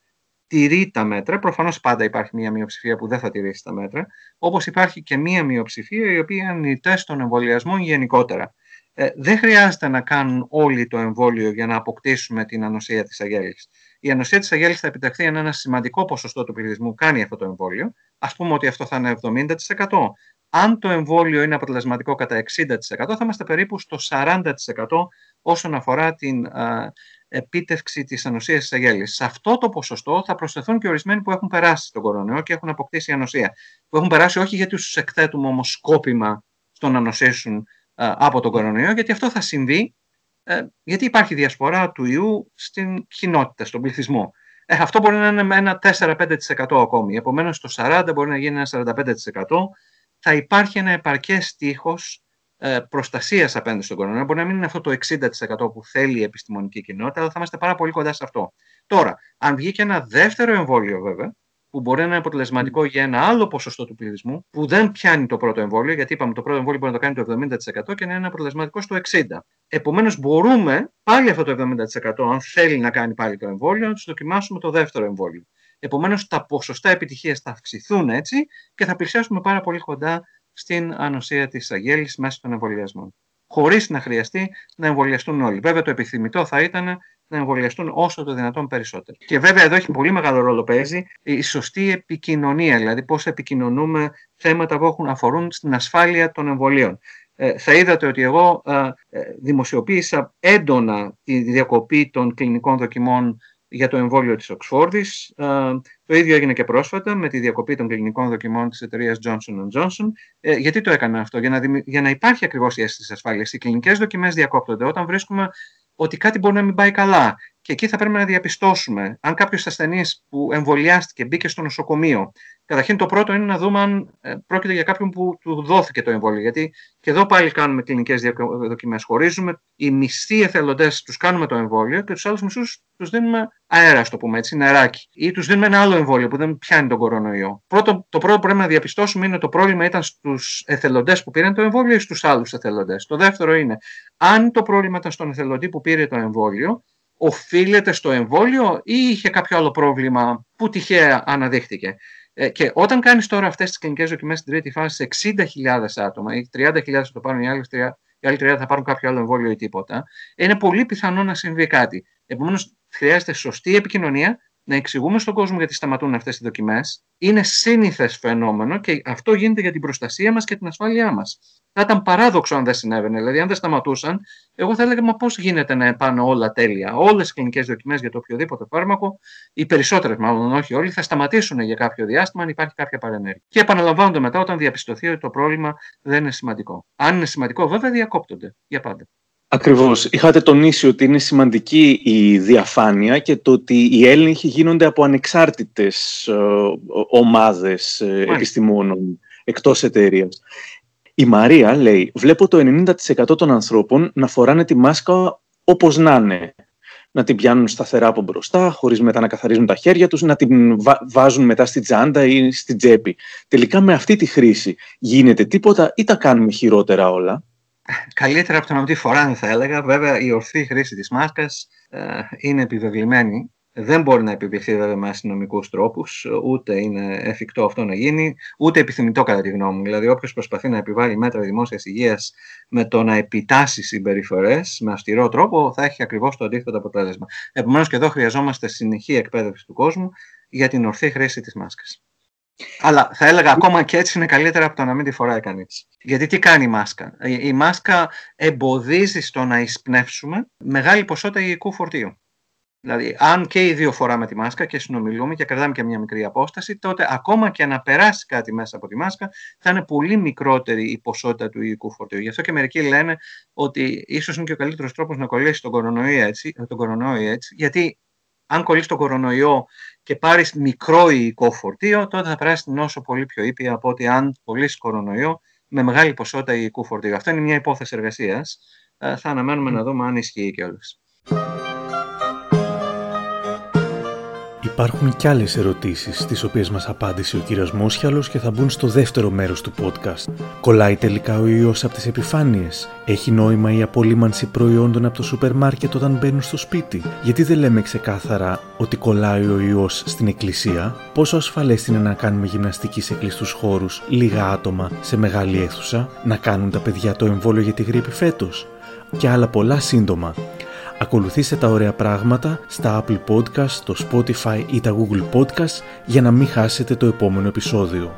τηρεί τα μέτρα. Προφανώς πάντα υπάρχει μια μειοψηφία που δεν θα τηρήσει τα μέτρα. Όπως υπάρχει και μια μειοψηφία η οποία είναι αρνητέ των εμβολιασμών γενικότερα. Ε, δεν χρειάζεται να κάνουν όλοι το εμβόλιο για να αποκτήσουμε την ανοσία της αγέλης. Η ανοσία της αγέλης θα επιτευχθεί αν ένα σημαντικό ποσοστό του πληθυσμού κάνει αυτό το εμβόλιο. Α πούμε ότι αυτό θα είναι 70%. Αν το εμβόλιο είναι αποτελεσματικό κατά 60%, θα είμαστε περίπου στο 40% όσον αφορά την επίτευξη της ανοσίας της αγέλης. Σε αυτό το ποσοστό θα προσθεθούν και ορισμένοι που έχουν περάσει τον κορονοϊό και έχουν αποκτήσει ανοσία. Που έχουν περάσει όχι γιατί τους εκθέτουμε όμως σκόπιμα στο να νοσήσουν από τον κορονοϊό, γιατί αυτό θα συμβεί ε, γιατί υπάρχει διασπορά του ιού στην κοινότητα, στον πληθυσμό. Ε, αυτό μπορεί να είναι ένα 4-5% ακόμη. Επομένως, το 40% μπορεί να γίνει ένα 45%. Θα υπάρχει ένα επαρκές τείχος ε, προστασίας απέναντι στον κορονοϊό. Μπορεί να μην είναι αυτό το 60% που θέλει η επιστημονική κοινότητα, αλλά θα είμαστε πάρα πολύ κοντά σε αυτό. Τώρα, αν βγει και ένα δεύτερο εμβόλιο, βέβαια, που μπορεί να είναι αποτελεσματικό για ένα άλλο ποσοστό του πληθυσμού, που δεν πιάνει το πρώτο εμβόλιο, γιατί είπαμε το πρώτο εμβόλιο μπορεί να το κάνει το 70% και να είναι αποτελεσματικό στο 60%. Επομένως, μπορούμε πάλι αυτό το 70%, αν θέλει να κάνει πάλι το εμβόλιο, να τους δοκιμάσουμε το δεύτερο εμβόλιο. Επομένως, τα ποσοστά επιτυχίας θα αυξηθούν έτσι και θα πλησιάσουμε πάρα πολύ κοντά στην ανοσία της αγέλη μέσω των εμβολιασμών. Χωρίς να χρειαστεί να εμβολιαστούν όλοι. Βέβαια, το επιθυμητό θα ήταν να εμβολιαστούν όσο το δυνατόν περισσότερο. Και βέβαια, εδώ έχει πολύ μεγάλο ρόλο παίζει η σωστή επικοινωνία, δηλαδή πώς επικοινωνούμε θέματα που έχουν, αφορούν στην ασφάλεια των εμβολίων. Ε, θα είδατε ότι εγώ ε, ε δημοσιοποίησα έντονα τη διακοπή των κλινικών δοκιμών για το εμβόλιο της Οξφόρδης. Ε, το ίδιο έγινε και πρόσφατα με τη διακοπή των κλινικών δοκιμών της εταιρείας Johnson Johnson. Ε, γιατί το έκανα αυτό, για να, για να υπάρχει ακριβώς η αίσθηση ασφάλειας. Οι κλινικές δοκιμές διακόπτονται όταν βρίσκουμε ότι κάτι μπορεί να μην πάει καλά. Και εκεί θα πρέπει να διαπιστώσουμε αν κάποιος ασθενής που εμβολιάστηκε μπήκε στο νοσοκομείο. Καταρχήν, το πρώτο είναι να δούμε αν ε, πρόκειται για κάποιον που του δόθηκε το εμβόλιο. Γιατί και εδώ πάλι κάνουμε κλινικές δοκιμές. Χωρίζουμε. Οι μισθοί εθελοντές τους κάνουμε το εμβόλιο και τους άλλους μισούς τους δίνουμε αέρα, το πούμε έτσι, νεράκι. Ή τους δίνουμε ένα άλλο εμβόλιο που δεν πιάνει τον κορονοϊό. Πρώτο, το πρώτο που πρέπει να διαπιστώσουμε είναι το πρόβλημα ήταν στους εθελοντές που πήραν το εμβόλιο ή στους άλλους εθελοντές. Το δεύτερο είναι αν το πρόβλημα ήταν στον εθελοντή που πήρε το εμβόλιο οφείλεται στο εμβόλιο ή είχε κάποιο άλλο πρόβλημα που τυχαία αναδείχθηκε. Ε, και όταν κάνεις τώρα αυτές τις κλινικές δοκιμές στην τρίτη φάση σε 60.000 άτομα ή 30.000 θα το πάρουν, οι άλλοι, οι άλλοι 30 θα πάρουν κάποιο άλλο εμβόλιο ή τίποτα, είναι πολύ πιθανό να συμβεί κάτι. Επομένως, χρειάζεται σωστή επικοινωνία, να εξηγούμε στον κόσμο γιατί σταματούν αυτές οι δοκιμές. Είναι σύνηθες φαινόμενο και αυτό γίνεται για την προστασία μας και την ασφάλειά μας. Θα ήταν παράδοξο αν δεν συνέβαινε. Δηλαδή, αν δεν σταματούσαν, εγώ θα έλεγα, μα πώς γίνεται να πάνε όλα τέλεια; Όλες οι κλινικές δοκιμές για το οποιοδήποτε φάρμακο, οι περισσότερες μάλλον, όχι όλοι, θα σταματήσουν για κάποιο διάστημα αν υπάρχει κάποια παρενέργεια. Και επαναλαμβάνονται μετά όταν διαπιστωθεί ότι το πρόβλημα δεν είναι σημαντικό. Αν είναι σημαντικό, βέβαια διακόπτονται για πάντα. Ακριβώς. Είχατε τονίσει ότι είναι σημαντική η διαφάνεια και το ότι οι έλεγχοι γίνονται από ανεξάρτητες ε, ομάδες ε, επιστημόνων εκτός εταιρείας. Η Μαρία λέει: Βλέπω το 90% των ανθρώπων να φοράνε τη μάσκα όπως να είναι. Να την πιάνουν σταθερά από μπροστά, χωρίς μετά να καθαρίζουν τα χέρια τους, να την βάζουν μετά στη τσάντα ή στη τσέπη. Τελικά με αυτή τη χρήση γίνεται τίποτα ή τα κάνουμε χειρότερα όλα; Καλύτερα από το να τη φοράνε, θα έλεγα. Βέβαια, η ορθή χρήση της μάσκα ε, είναι επιβεβλημένη δεν μπορεί να επιβληθεί βέβαια με αστυνομικούς τρόπους, ούτε είναι εφικτό αυτό να γίνει, ούτε επιθυμητό κατά τη γνώμη μου. Δηλαδή, όποιος προσπαθεί να επιβάλλει μέτρα δημόσιας υγείας με το να επιτάσσει συμπεριφορές με αυστηρό τρόπο, θα έχει ακριβώς το αντίθετο αποτέλεσμα. Επομένως, και εδώ χρειαζόμαστε συνεχή εκπαίδευση του κόσμου για την ορθή χρήση της μάσκα. Αλλά θα έλεγα ακόμα και έτσι είναι καλύτερα από το να μην τη φοράει κανείς. Γιατί τι κάνει η μάσκα; Η μάσκα εμποδίζει στο να εισπνεύσουμε μεγάλη ποσότητα υγικού φορτίου. Δηλαδή, αν και οι δύο φοράμε τη μάσκα και συνομιλούμε και κρατάμε και μια μικρή απόσταση, τότε ακόμα και να περάσει κάτι μέσα από τη μάσκα, θα είναι πολύ μικρότερη η ποσότητα του υλικού φορτίου. Γι' αυτό και μερικοί λένε ότι ίσως είναι και ο καλύτερος τρόπος να κολλήσει τον κορονοϊό έτσι, τον κορονοϊό έτσι, γιατί αν κολλήσει τον κορονοϊό και πάρεις μικρό υλικό φορτίο, τότε θα περάσει την νόσο πολύ πιο ήπια από ότι αν κολλήσει κορονοϊό με μεγάλη ποσότητα υλικού φορτίου. Αυτό είναι μια υπόθεση εργασίας. Ε, θα αναμένουμε να δούμε αν ισχύει κιόλας. Υπάρχουν κι άλλες ερωτήσεις, τις οποίες μας απάντησε ο κύριος Μόσιαλος και θα μπουν στο δεύτερο μέρος του podcast. Κολλάει τελικά ο ιός από τις επιφάνειες; Έχει νόημα η απολύμανση προϊόντων από το σούπερ μάρκετ όταν μπαίνουν στο σπίτι; Γιατί δεν λέμε ξεκάθαρα ότι κολλάει ο ιός στην εκκλησία; Πόσο ασφαλές είναι να κάνουμε γυμναστική σε κλειστούς χώρους λίγα άτομα σε μεγάλη αίθουσα; Να κάνουν τα παιδιά το εμβόλιο για τη γρήπη φέτος; Και άλλα πολλά σύντομα. Ακολουθήστε τα ωραία πράγματα στα Apple Podcast, το Spotify ή τα Google Podcast για να μην χάσετε το επόμενο επεισόδιο.